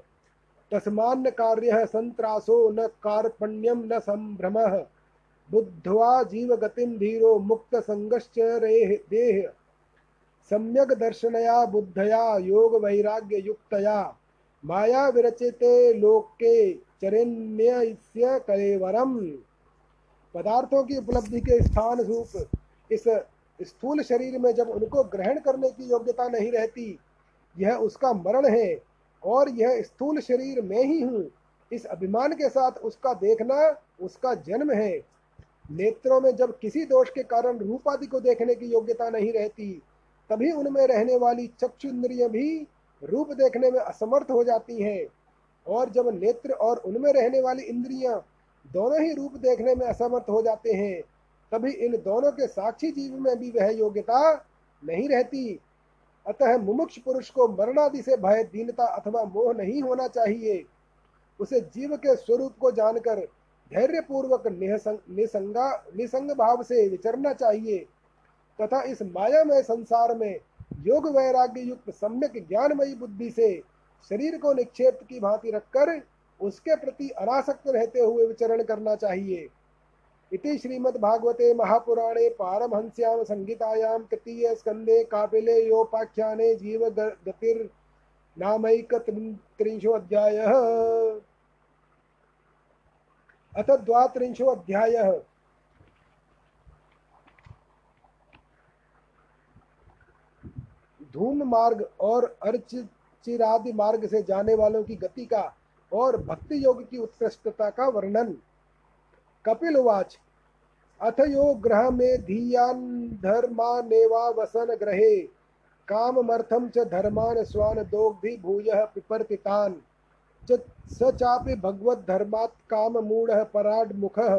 तस्मान्न कार्य संत्रासो न कार्पण्यम न संभ्रम। बुद्ध्वा जीवगतिम धीरो मुक्त संगश्च रेह देह सम्यक दर्शनया, बुद्धया, योग वैराग्य युक्तया। माया विरचिते लोके चरण्य कलेवरम। पदार्थों की उपलब्धि के स्थान रूप। इस स्थूल शरीर में जब उनको ग्रहण करने की योग्यता नहीं रहती, यह उसका मरण है और यह स्थूल शरीर में ही हूँ। इस अभिमान के साथ उसका देखना उसका जन्म है। नेत्रों में जब किसी दोष के कारण रूप आदि को देखने की योग्यता नहीं रहती तभी उनमें रहने वाली चक्षु इंद्रिय भी रूप देखने में असमर्थ हो जाती हैं। और जब नेत्र और उनमें रहने वाली इंद्रियाँ दोनों ही रूप देखने में असमर्थ हो जाते हैं, तभी इन दोनों के साक्षी जीव में भी वह योग्यता नहीं रहती। अतः मुमुक्ष पुरुष को मरणादि से भय, दीनता अथवा मोह नहीं होना चाहिए। उसे जीव के स्वरूप को जानकर धैर्य पूर्वक निसंगा निसंग भाव से विचरना चाहिए। तथा इस मायामय संसार में योग वैराग्य युक्त सम्यक ज्ञानमयी बुद्धि से शरीर को निक्षेप की भांति रखकर उसके प्रति अनासक्त रहते हुए विचरण करना चाहिए। इति श्रीमद्भागवते महापुराणे पारमहंस्यां संहितायां तृतीयस्कन्धे कापिले योपाख्याने जीवगतिर्नामैकत्रिंशोऽध्यायः अथ द्वात्रिंशोऽध्यायः धून मार्ग और अर्चिरादि मार्ग से जाने वालों की गति का और भक्ति योग की उत्कृष्टता का वर्णन। कपिल उवाच अथ यो ग्रह में धीयान धर्मा नेवा वसन ग्रहे, काममर्थं च धर्मान् स्वान् दोग्धि भूयः पिपर्तितान् स चापि भगवद्धर्मात् काममूढः पराड्मुखः,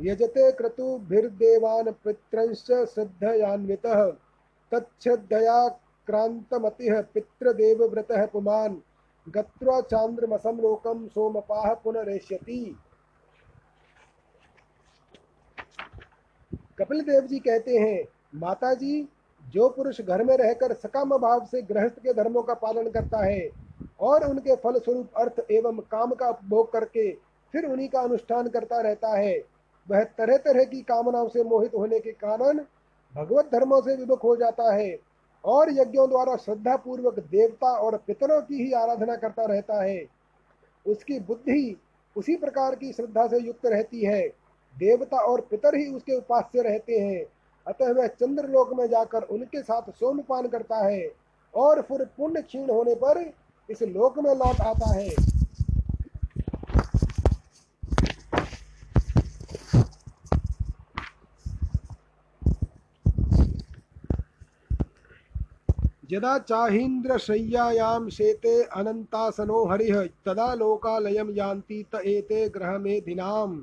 यजते क्रतुभिर्देवान् पितृंश्च श्रद्धयान्वितः, तच्छ्रद्धया क्रान्तमतिः पितृदेवव्रतः पुमान्। गत्वा चान्द्रमसं लोकं सोमपाः पुनरेष्यति। कपिल देव जी कहते हैं माता जी जो पुरुष घर में रहकर सकाम भाव से गृहस्थ के धर्मों का पालन करता है और उनके फल स्वरूप अर्थ एवं काम का उपभोग करके फिर उन्हीं का अनुष्ठान करता रहता है, वह तरह तरह की कामनाओं से मोहित होने के कारण भगवत धर्मों से विमुख हो जाता है। और यज्ञों द्वारा श्रद्धा पूर्वक देवता और पितरों की ही आराधना करता रहता है। उसकी बुद्धि उसी प्रकार की श्रद्धा से युक्त रहती है। देवता और पितर ही उसके उपास्य रहते हैं। अतः वह चंद्रलोक में जाकर उनके साथ सोमपान करता है और फिर पुण्य क्षीण होने पर इस लोक में लौट आता है। यदा चाहीन्द्रशय्यायां शेते अनन्तासनो हरिः, तदा लोकालयं यान्ति त एते ग्रहमेधिनाम्।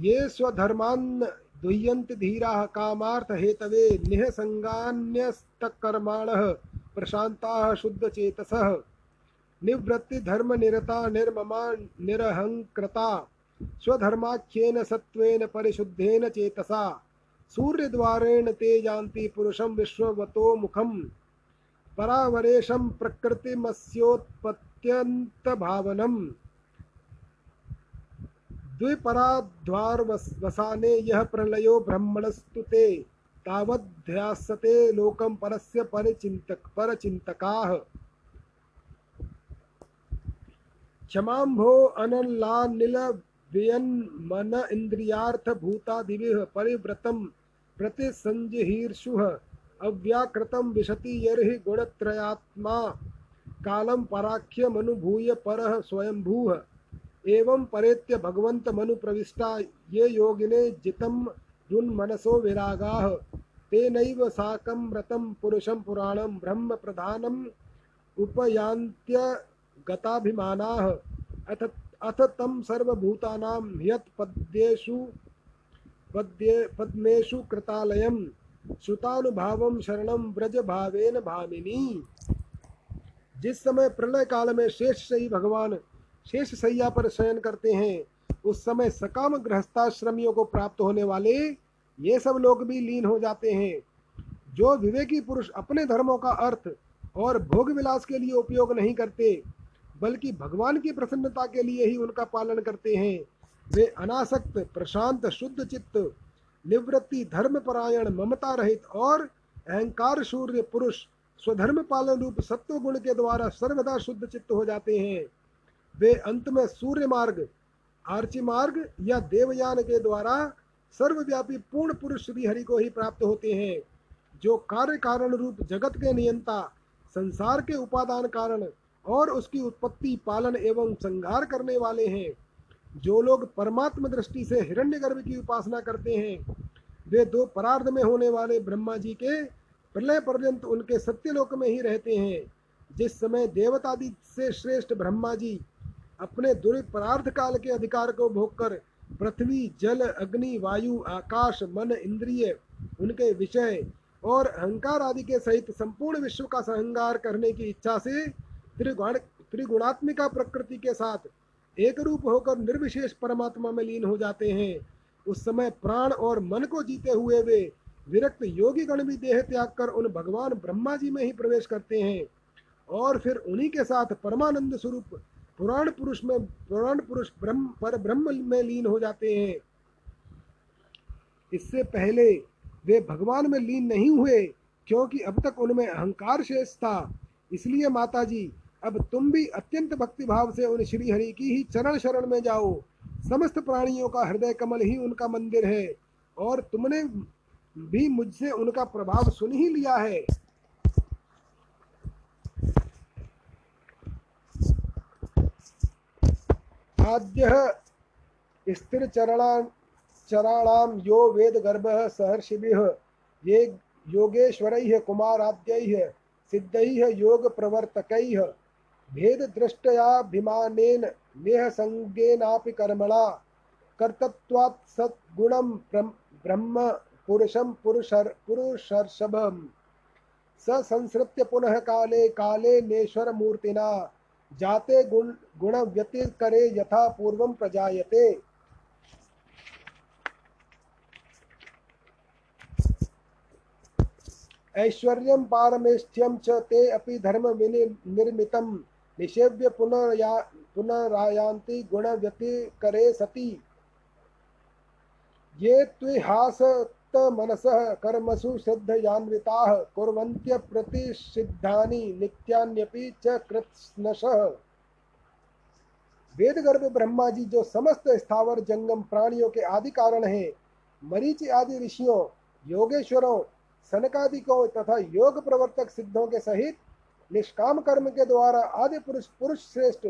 ये स्वधर्मान् दुह्यन्ति धीराः कामार्थहेतवे निःसङ्गान्यस्तकर्माणः प्रशान्ताः शुद्धचेतसः। निवृत्तिधर्मनिरता निर्ममा निरहङ्कृता, स्वधर्माख्येन सत्त्वेन परिशुद्धेन चेतसा। सूर्यद्वारेण ते यान्ति पुरुषं विश्ववतो मुखं। परावरेशं प्रकृतिमस्योत्पत्त्यन्तभावनम् द्विपराध्वारवसाने यः प्रलयो ब्रह्मणस्तु ते तावध्यासते लोकं परस्य परिचिन्तक, परचिन्तकाः। क्षमाम्भो अनलानिलव्यन्मन इन्द्रियार्थभूतादिभिः परिव्रतं प्रतिसञ्जिहीर्षुः अव्याकृतं विशति यर्हि गुणत्रयात्मा। कालं पराख्यमनुभूय परः स्वयंभूः। एवं परेत्य भगवंत मनु प्रविष्टा ये योगिने जितं मनसो विरागाः। तेनैव साकं व्रतं ब्रह्म प्रधानम् उपयान्त्यगताभिमानाः अथ अथ तं सर्वभूतानां ह्यत् पद्येषु पद्ये पद्मेषु कृतालयं श्रुतानुभावं शरणं व्रज भावेन भामिनी। जिस समय प्रलय काल में शेष सही भगवान, शेष सैया पर शयन करते हैं, उस समय सकाम गृहस्थाश्रमियों को प्राप्त होने वाले, ये सब लोग भी लीन हो जाते हैं। जो विवेकी पुरुष अपने धर्मों का अर्थ और भोग विलास के लिए उपयोग नहीं करते, बल्कि भगवान की प्रसन्नता के लिए ही उनका पालन करते हैं वे अनासक्त, प्रशांत, शुद्ध चित्त, निवृत्ति धर्म परायण ममता रहित और अहंकार सूर्य पुरुष, स्वधर्म पालन रूप सत्व गुण के द्वारा सर्वदा शुद्ध चित्त हो जाते हैं। वे अंत में सूर्य मार्ग, आर्ची मार्ग या देवयान के द्वारा सर्वव्यापी पूर्ण पुरुष श्री हरि को ही प्राप्त होते हैं, जो कार्य कारण रूप जगत के नियंता, संसार के उपादान कारण और उसकी उत्पत्ति पालन एवं संहार करने वाले हैं। जो लोग परमात्म दृष्टि से हिरण्यगर्भ की उपासना करते हैं, वे दो परार्ध में होने वाले ब्रह्मा जी के प्रलय पर्यंत उनके सत्यलोक में ही रहते हैं। जिस समय देवतादि से श्रेष्ठ ब्रह्मा जी अपने दुर्परार्थ काल के अधिकार को भोग कर पृथ्वी, जल, अग्नि, वायु, आकाश, मन, इंद्रिय, उनके विषय और अहंकार आदि के सहित संपूर्ण विश्व का संहार करने की इच्छा से त्रिगुण, त्रिगुणात्मिका प्रकृति के साथ एक रूप होकर निर्विशेष परमात्मा में लीन हो जाते हैं। उस समय प्राण और मन को जीते हुए वे विरक्त योगी गण भी देह त्याग कर उन भगवान ब्रह्मा जी में ही प्रवेश करते हैं। और फिर उन्हीं के साथ परमानंद स्वरूप पुराण पुरुष में, पुराण पुरुष ब्रह्म, पर ब्रह्म में लीन हो जाते हैं। इससे पहले वे भगवान में लीन नहीं हुए, क्योंकि अब तक उनमें अहंकार शेष था। इसलिए माता जी अब तुम भी अत्यंत भक्ति भाव से उन श्री हरि की ही चरण शरण में जाओ। समस्त प्राणियों का हृदय कमल ही उनका मंदिर है और तुमने भी मुझसे उनका प्रभाव सुन ही लिया है। आद्य स्थिर चरणा चराणाम यो वेद गर्भ सहर्षिभिः। ये योगेश्वर, कुमाराद्यैः, सिद्धैः, योगप्रवर्तकैः। भेददृष्टयाभिमानेन नेहसङ्गेनापि कर्मणा, कर्तत्वात् सद्गुणं ब्रह्म पुरुषं पुरुषर्, पुरुषर्षभम्। स संसृत्य पुनः काले काले नेश्वर मूर्तिना जाते गुण गुण व्यतिकरे यथा पूर्वं प्रजायते। ऐश्वर्यं, पारमेष्ठ्यं च ते अपि धर्म निर्मितं निषेव्य पुनर्या, पुनरायान्ति गुणव्यतिकरे सति। ये त्विहास मनसः कर्मसु श्रद्धयान्विताः कुर्वन्त्य प्रतिषिद्धानि नित्यान्यपि च कृत्स्नशः। वेद गर्भ ब्रह्मा जी जो समस्त स्थावर जंगम प्राणियों के आदि कारण हैं, मरीचि आदि ऋषियों, योगेश्वरों, सनकादिकों तथा योग प्रवर्तक सिद्धों के सहित निष्काम कर्म के द्वारा आदि पुरुष पुरुष श्रेष्ठ,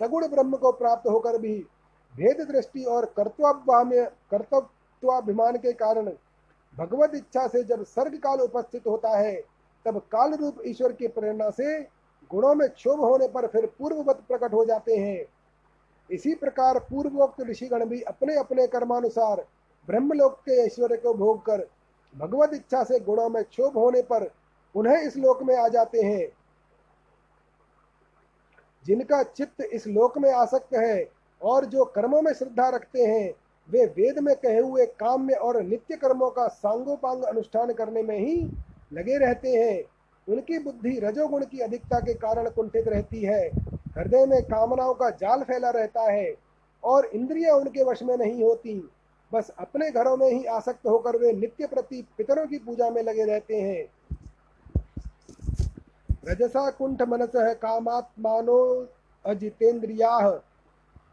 सगुण ब्रह्म को प्राप्त होकर भी भेद दृष्टि और कर्तव्य कर्तव्याभिमान के कारण भगवत इच्छा से जब सर्ग काल उपस्थित होता है, तब काल रूप ईश्वर की प्रेरणा से गुणों में क्षोभ होने पर फिर पूर्ववत प्रकट हो जाते हैं। इसी प्रकार पूर्वोक्त ऋषिगण भी अपने अपने कर्मानुसार ब्रह्मलोक के ऐश्वर्य को भोग कर भगवत इच्छा से गुणों में क्षोभ होने पर उन्हें इस लोक में आ जाते हैं। जिनका चित्त इस लोक में आसक्त है और जो कर्मों में श्रद्धा रखते हैं, वे वेद में कहे हुए काम में और नित्य कर्मों का सांगोपांग अनुष्ठान करने में ही लगे रहते हैं। उनकी बुद्धि रजोगुण की अधिकता के कारण कुंठित रहती है। हृदय में कामनाओं का जाल फैला रहता है और इंद्रियाँ उनके वश में नहीं होती। बस अपने घरों में ही आसक्त होकर वे नित्य प्रति पितरों की पूजा में लगे रहते हैं। रजसा कुंठ मनस कामात्मानो अजितेन्द्रिया।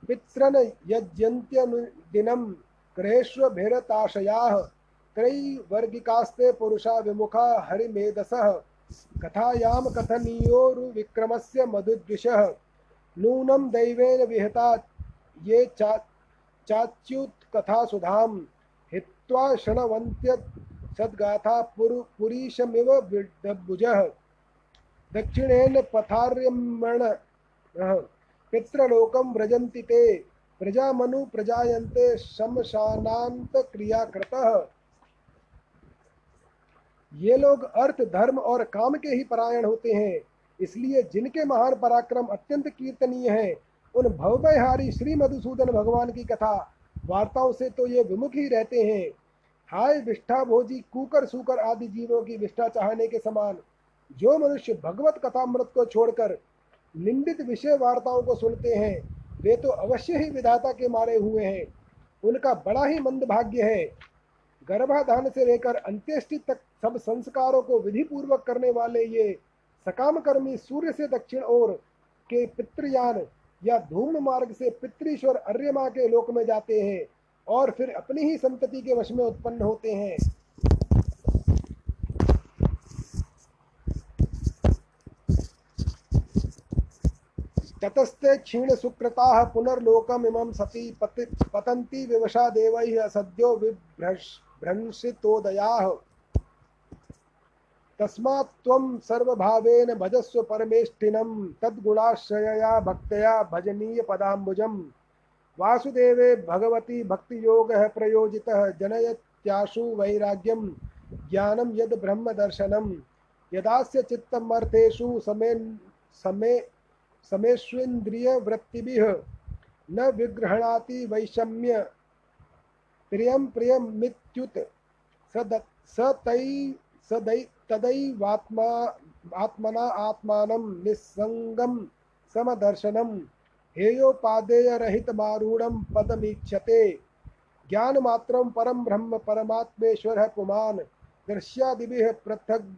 पितृन यज्यन्त्यनुदिनं क्रेष्वभिरताशयाः त्रैवर्गिकास्ते पुरुषा विमुखा हरिमेधसः। कथायां कथनीयोरुविक्रमस्य मधुद्विषः। नूनं दैवेन विहता ये चा चाच्युत्कथासुधां हित्वा शृण्वन्त्य सद्गाथा पुर पुरीशमिव विडभुजः दक्षिणेन पथार्यमण पितृलोकम व्रजन्ति ते, प्रजामनु प्रजायन्ते शमशानांत ये लोग अर्थ, धर्म और काम के ही परायण होते हैं, इसलिए जिनके महान पराक्रम अत्यंत कीर्तनीय है, उन भवभयहारी श्री मधुसूदन भगवान की कथा, वार्ताओं से तो ये विमुख ही रहते हैं। हाय विष्ठा भोजी कुकर सुकर आदि जीवों की विष्ठा चाहने के समान जो मनुष्य भगवत कथामृत को छोड़कर निंदित विषय वार्ताओं को सुनते हैं, वे तो अवश्य ही विधाता के मारे हुए हैं। उनका बड़ा ही मंद भाग्य है। गर्भाधान से लेकर अंत्येष्टि तक सब संस्कारों को विधि पूर्वक करने वाले ये सकाम कर्मी सूर्य से दक्षिण ओर के पितृयान या धूम मार्ग से पितृश्वर अर्यमा के लोक में जाते हैं और फिर अपनी ही संतति के वश में उत्पन्न होते हैं। ततस्ते क्षीण सुकृताः पुनर्लोकमिमं सति पति पतन्ति विवशा देवैः सद्यो विभ्रंशितोदयाः तस्मात् त्वं सर्वभावेन भजस्व परमेष्ठिनं, तद्गुणाश्रयया भक्तया भजनीय पदाम्बुजम् वासुदेवे भगवती भक्तियोगः प्रयोजितः जनयत्याशु वैराग्यं ज्ञानं यद् ब्रह्मदर्शनं यदास्य चित्तमर्थेषु समे समे समेष्वेन्द्रियवृत्तिभिः न विग्रहणाति वैषम्य। प्रियं प्रियमित्युत सद स तै सदै, तदैवात्मा, आत्मना आत्मानं निस्सङ्गं समदर्शनं। हेयोपादेयरहितमारूढं पदमीक्षते ज्ञानमात्रं परं ब्रह्म परमात्मेश्वरः पुमान्। दृश्यादिभिः पृथग्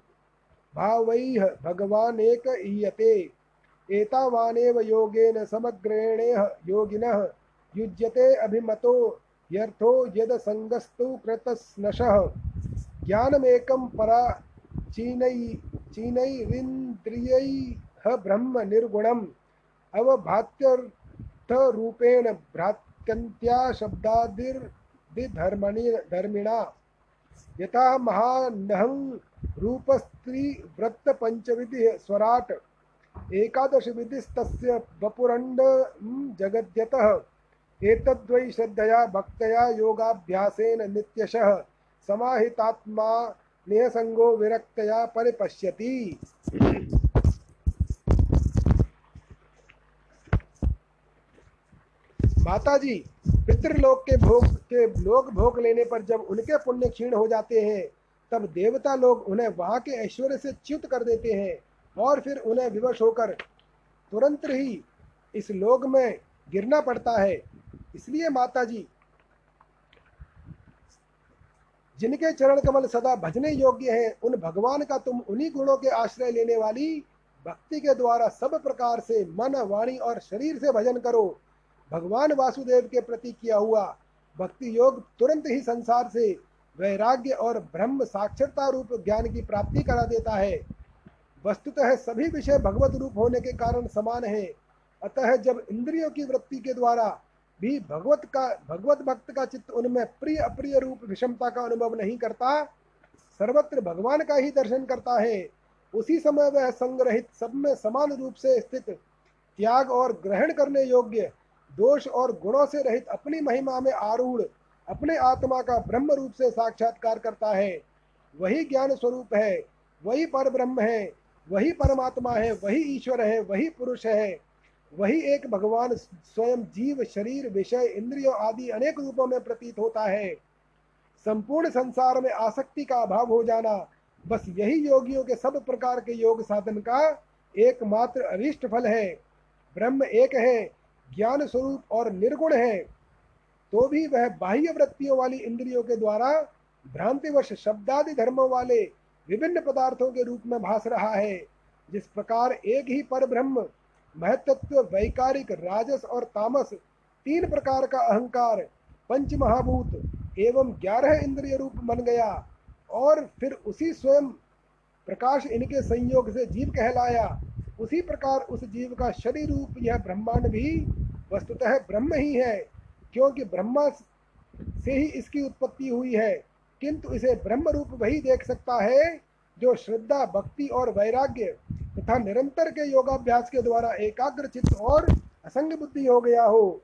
भावैः भगवान् एक ईयते। एतावानेव योगेन समग्रेणेह योगिनः युज्यते अभिमतो यर्थो यद संगस्तु कृतस्नशः। ज्ञानमेकं परा चीनै चीनैरिन्द्रियैः ब्रह्म निर्गुणम्। अवभात्यर्थरूपेण भ्रात्यन्त्या शब्दादिर्दिधर्मणि धर्मिणा यथा महानहं रूपस्त्री वृत्त पंचविधि स्वराट एकादश विधिस्तस्य वपुरण्ड जगद्यतः। एतद्वै श्रद्धया, भक्तया, योगाभ्यासेन नित्यशः। समाहितात्मा निसंगो विरक्तया परिपश्यति। माता जी पितृलोक के भोग, के लोग भोग लेने पर जब उनके पुण्य क्षीण हो जाते हैं, तब देवता लोग उन्हें वहाँ के ऐश्वर्य से च्युत कर देते हैं। और फिर उन्हें विवश होकर तुरंत ही इस लोक में गिरना पड़ता है। इसलिए माता जी जिनके चरण कमल सदा भजने योग्य हैं, उन भगवान का तुम उन्हीं गुणों के आश्रय लेने वाली भक्ति के द्वारा सब प्रकार से मन, वाणी और शरीर से भजन करो। भगवान वासुदेव के प्रति किया हुआ भक्ति योग तुरंत ही संसार से वैराग्य और ब्रह्म साक्षरता रूप ज्ञान की प्राप्ति करा देता है। वस्तुतः सभी विषय भगवत रूप होने के कारण समान है। अतः जब इंद्रियों की वृत्ति के द्वारा भी भगवत का, भगवत भक्त का चित्त उनमें प्रिय, अप्रिय रूप विषमता का अनुभव नहीं करता, सर्वत्र भगवान का ही दर्शन करता है, उसी समय वह संग्रहित सब में समान रूप से स्थित त्याग और ग्रहण करने योग्य दोष और गुणों से रहित अपनी महिमा में आरूढ़, अपने आत्मा का ब्रह्म रूप से साक्षात्कार करता है। वही ज्ञान स्वरूप है, वही पर ब्रह्म है वही परमात्मा है, वही ईश्वर है, वही पुरुष है, वही एक भगवान स्वयं जीव, शरीर, विषय, इंद्रियों आदि अनेक रूपों में प्रतीत होता है। संपूर्ण संसार में आसक्ति का अभाव हो जाना, बस यही योगियों के सब प्रकार के योग साधन का एकमात्र अरिष्ट फल है। ब्रह्म एक है, ज्ञान स्वरूप और निर्गुण है। तो भी वह बाह्य वृत्तियों वाली इंद्रियों के द्वारा भ्रांतिवश शब्दादि धर्मों वाले विभिन्न पदार्थों के रूप में भास रहा है। जिस प्रकार एक ही पर ब्रह्म महत्व वैकारिक, राजस और तामस, तीन प्रकार का अहंकार पंच महाभूत एवं ग्यारह इंद्रिय रूप बन गया और फिर उसी स्वयं प्रकाश इनके संयोग से जीव कहलाया, उसी प्रकार उस जीव का शरीर रूप यह ब्रह्मांड भी वस्तुतः ब्रह्म ही है, क्योंकि ब्रह्मा से ही इसकी उत्पत्ति हुई है। किंतु इसे ब्रह्म रूप वही देख सकता है जो श्रद्धा, भक्ति और वैराग्य तथा निरंतर के योगाभ्यास के द्वारा एकाग्र चित्त और असंग बुद्धि हो गया हो।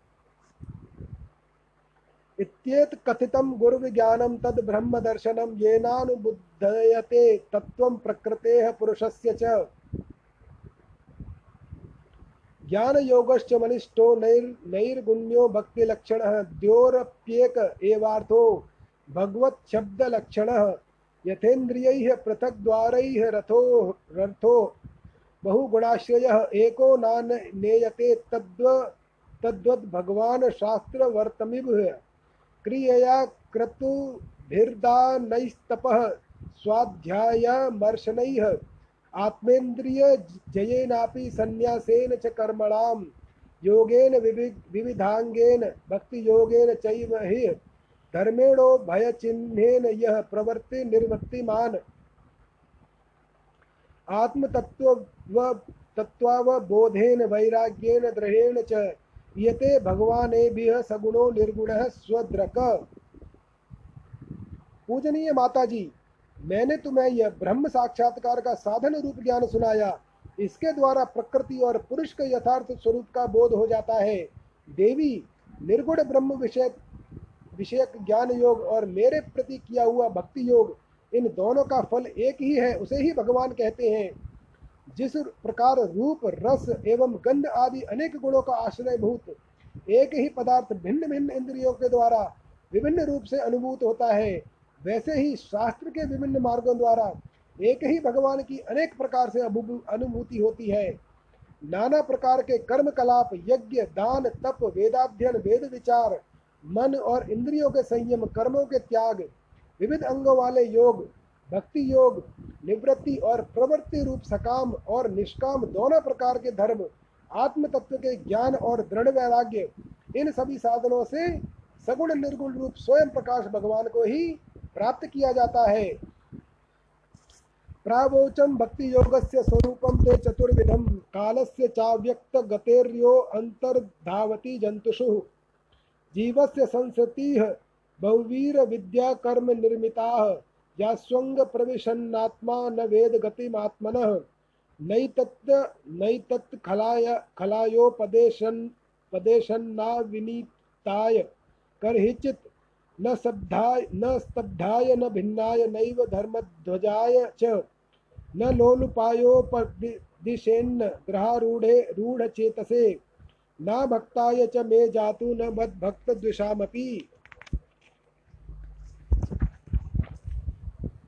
इत्येत कथितं गुरुविज्ञानं तद् ब्रह्मदर्शनं येनानुबुद्धयते तत्त्वं प्रकृतेः पुरुषस्य च। ज्ञानयोगश्च मनिष्ठो नैर् नैर्गुण्यो भक्तिलक्षणः द्योरप्येक एवार्थो भगवच्छब्दलक्षणः यथेन्द्रियैः पृथग्द्वारैः रथो रथो, बहुगुणाश्रयः, एको नानेयते तद्व तद्वद् शास्त्रवर्तमिव क्रियया क्रतुभिर्दानैस्तपः स्वाध्यायमर्शनैः आत्मेन्द्रियजयेनापि सन्न्यासेन च कर्मणां, योगेन विविधांगेन भक्तियोगेन चैव हि। धर्मेणो भयचिह्नेन यह प्रवृत्ति निर्वृत्तिमान। आत्मतत्त्व तत्त्वावबोधेन वैराग्येन द्रहेण च यते भगवानेभ्यः सगुणो निर्गुणः स्वद्रक। पूजनीय माता जी मैंने तुम्हें यह ब्रह्म साक्षात्कार का साधन रूप ज्ञान सुनाया। इसके द्वारा प्रकृति और पुरुष के यथार्थ स्वरूप का बोध हो जाता है। देवी, निर्गुण ब्रह्म विषय विषयक ज्ञान योग और मेरे प्रति किया हुआ भक्ति योग, इन दोनों का फल एक ही है, उसे ही भगवान कहते हैं। जिस प्रकार रूप, रस एवं गंध आदि अनेक गुणों का आश्रय भूत, एक ही पदार्थ भिन्न भिन्न इंद्रियों के द्वारा विभिन्न रूप से अनुभूत होता है, वैसे ही शास्त्र के विभिन्न मार्गों द्वारा एक ही भगवान की अनेक प्रकार से अनुभूति होती है। नाना प्रकार के कर्म कलाप यज्ञ, दान, तप, वेदाध्ययन, वेद विचार मन और इंद्रियों के संयम, कर्मों के त्याग, विविध अंगों वाले योग, भक्ति योग, निवृत्ति और प्रवृत्ति रूप सकाम और निष्काम दोनों प्रकार के धर्म आत्म तत्व के ज्ञान और दृढ़ वैराग्य, इन सभी साधनों से सगुण निर्गुण रूप स्वयं प्रकाश भगवान को ही प्राप्त किया जाता है। प्रावोचम भक्ति योगस्य स्वरूपम ते चतुर्विधम, कालस्य चाव्यक्त गतेर्यो अंतर्धावती जंतुषु। जीवस्य संसति, बहुवीर विद्या कर्म निर्मिता या स्वंग प्रविशन्नात्मा न वेद गतिमात्मनः। नैतत् नैतत् खलाय, खलायोपदेशन, पदेशन्ना विनीताय। करहिचित, न स्तब्धाय न स्तब्धाय, न भिन्नाय, नैव धर्मध्वजाय च। न लोलुपायोपदिशेन्न ग्रहारूढ़े, रूढचेतसे। न भक्ताय च मे जातु न मद्भक्तद्विषामपि।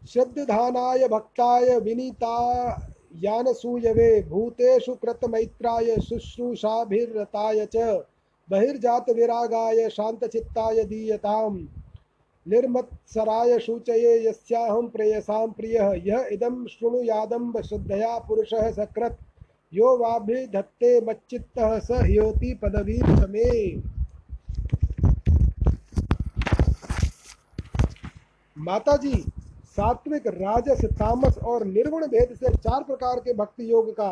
श्रद्धानाय भक्ताय विनीता यानसूयवे भूतेषु कृतमैत्राय, शुश्रूषाभिरताय च बहिर्जात विरागाय शान्तचित्ताय दीयताम्। निर्मत्सराय शूचये यस्याहं प्रेयसां प्रियः, यः इदं शृणुयादम्ब श्रद्धया पुरुषः सकृत्। यो वाभिधत्ते मच्चित्तः स ह्योति पदवीं समे। माता जी सात्विक राजस, तामस और निर्गुण भेद से चार प्रकार के भक्ति योग का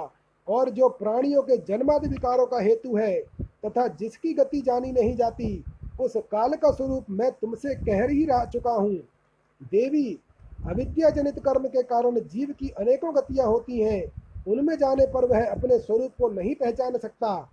और जो प्राणियों के जन्मादि विकारों का हेतु है तथा जिसकी गति जानी नहीं जाती, उस काल का स्वरूप मैं तुमसे कह ही रह चुका हूँ। देवी अविद्या जनित कर्म के कारण जीव की अनेकों गतियाँ होती हैं। उनमें जाने पर वह अपने स्वरूप को नहीं पहचान सकता।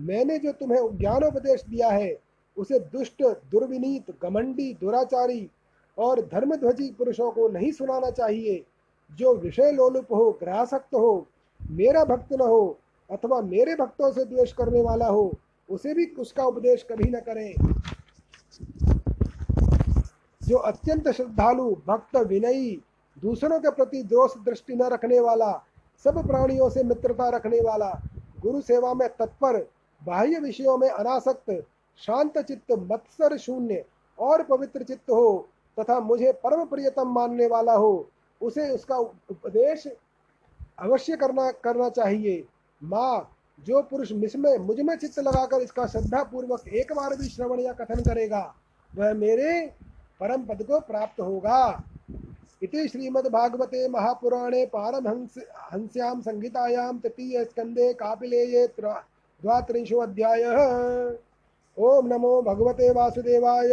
मैंने जो तुम्हें ज्ञानोपदेश दिया है, उसे दुष्ट, दुर्विनीत, घमंडी, दुराचारी और धर्मध्वजी पुरुषों को नहीं सुनाना चाहिए। जो विषय लोलुप हो, ग्रासक्त हो, मेरा भक्त न हो अथवा मेरे भक्तों से द्वेष करने वाला हो, उसे भी उसका उपदेश कभी न करें। जो अत्यंत श्रद्धालु, भक्त, विनयी, दूसरों के प्रति दोष दृष्टि न रखने वाला सब प्राणियों से मित्रता रखने वाला, गुरु सेवा में तत्पर, बाह्य विषयों में अनासक्त, शांत चित्त, मत्सर शून्य और पवित्र चित्त हो, तथा मुझे परम प्रियतम मानने वाला हो, उसे उसका उपदेश अवश्य करना करना चाहिए। माँ, जो पुरुष मिसमें मुझमें चित्त लगाकर इसका श्रद्धा पूर्वक एक बार भी श्रवण या कथन करेगा, वह मेरे परम पद को प्राप्त होगा। इति श्रीमद्भागवते महापुराणे पारमहंस हंस्यां तृतीय स्कंदे कापिलेये द्वात्रिंशो अध्यायः। ओम नमो भगवते वासुदेवाय।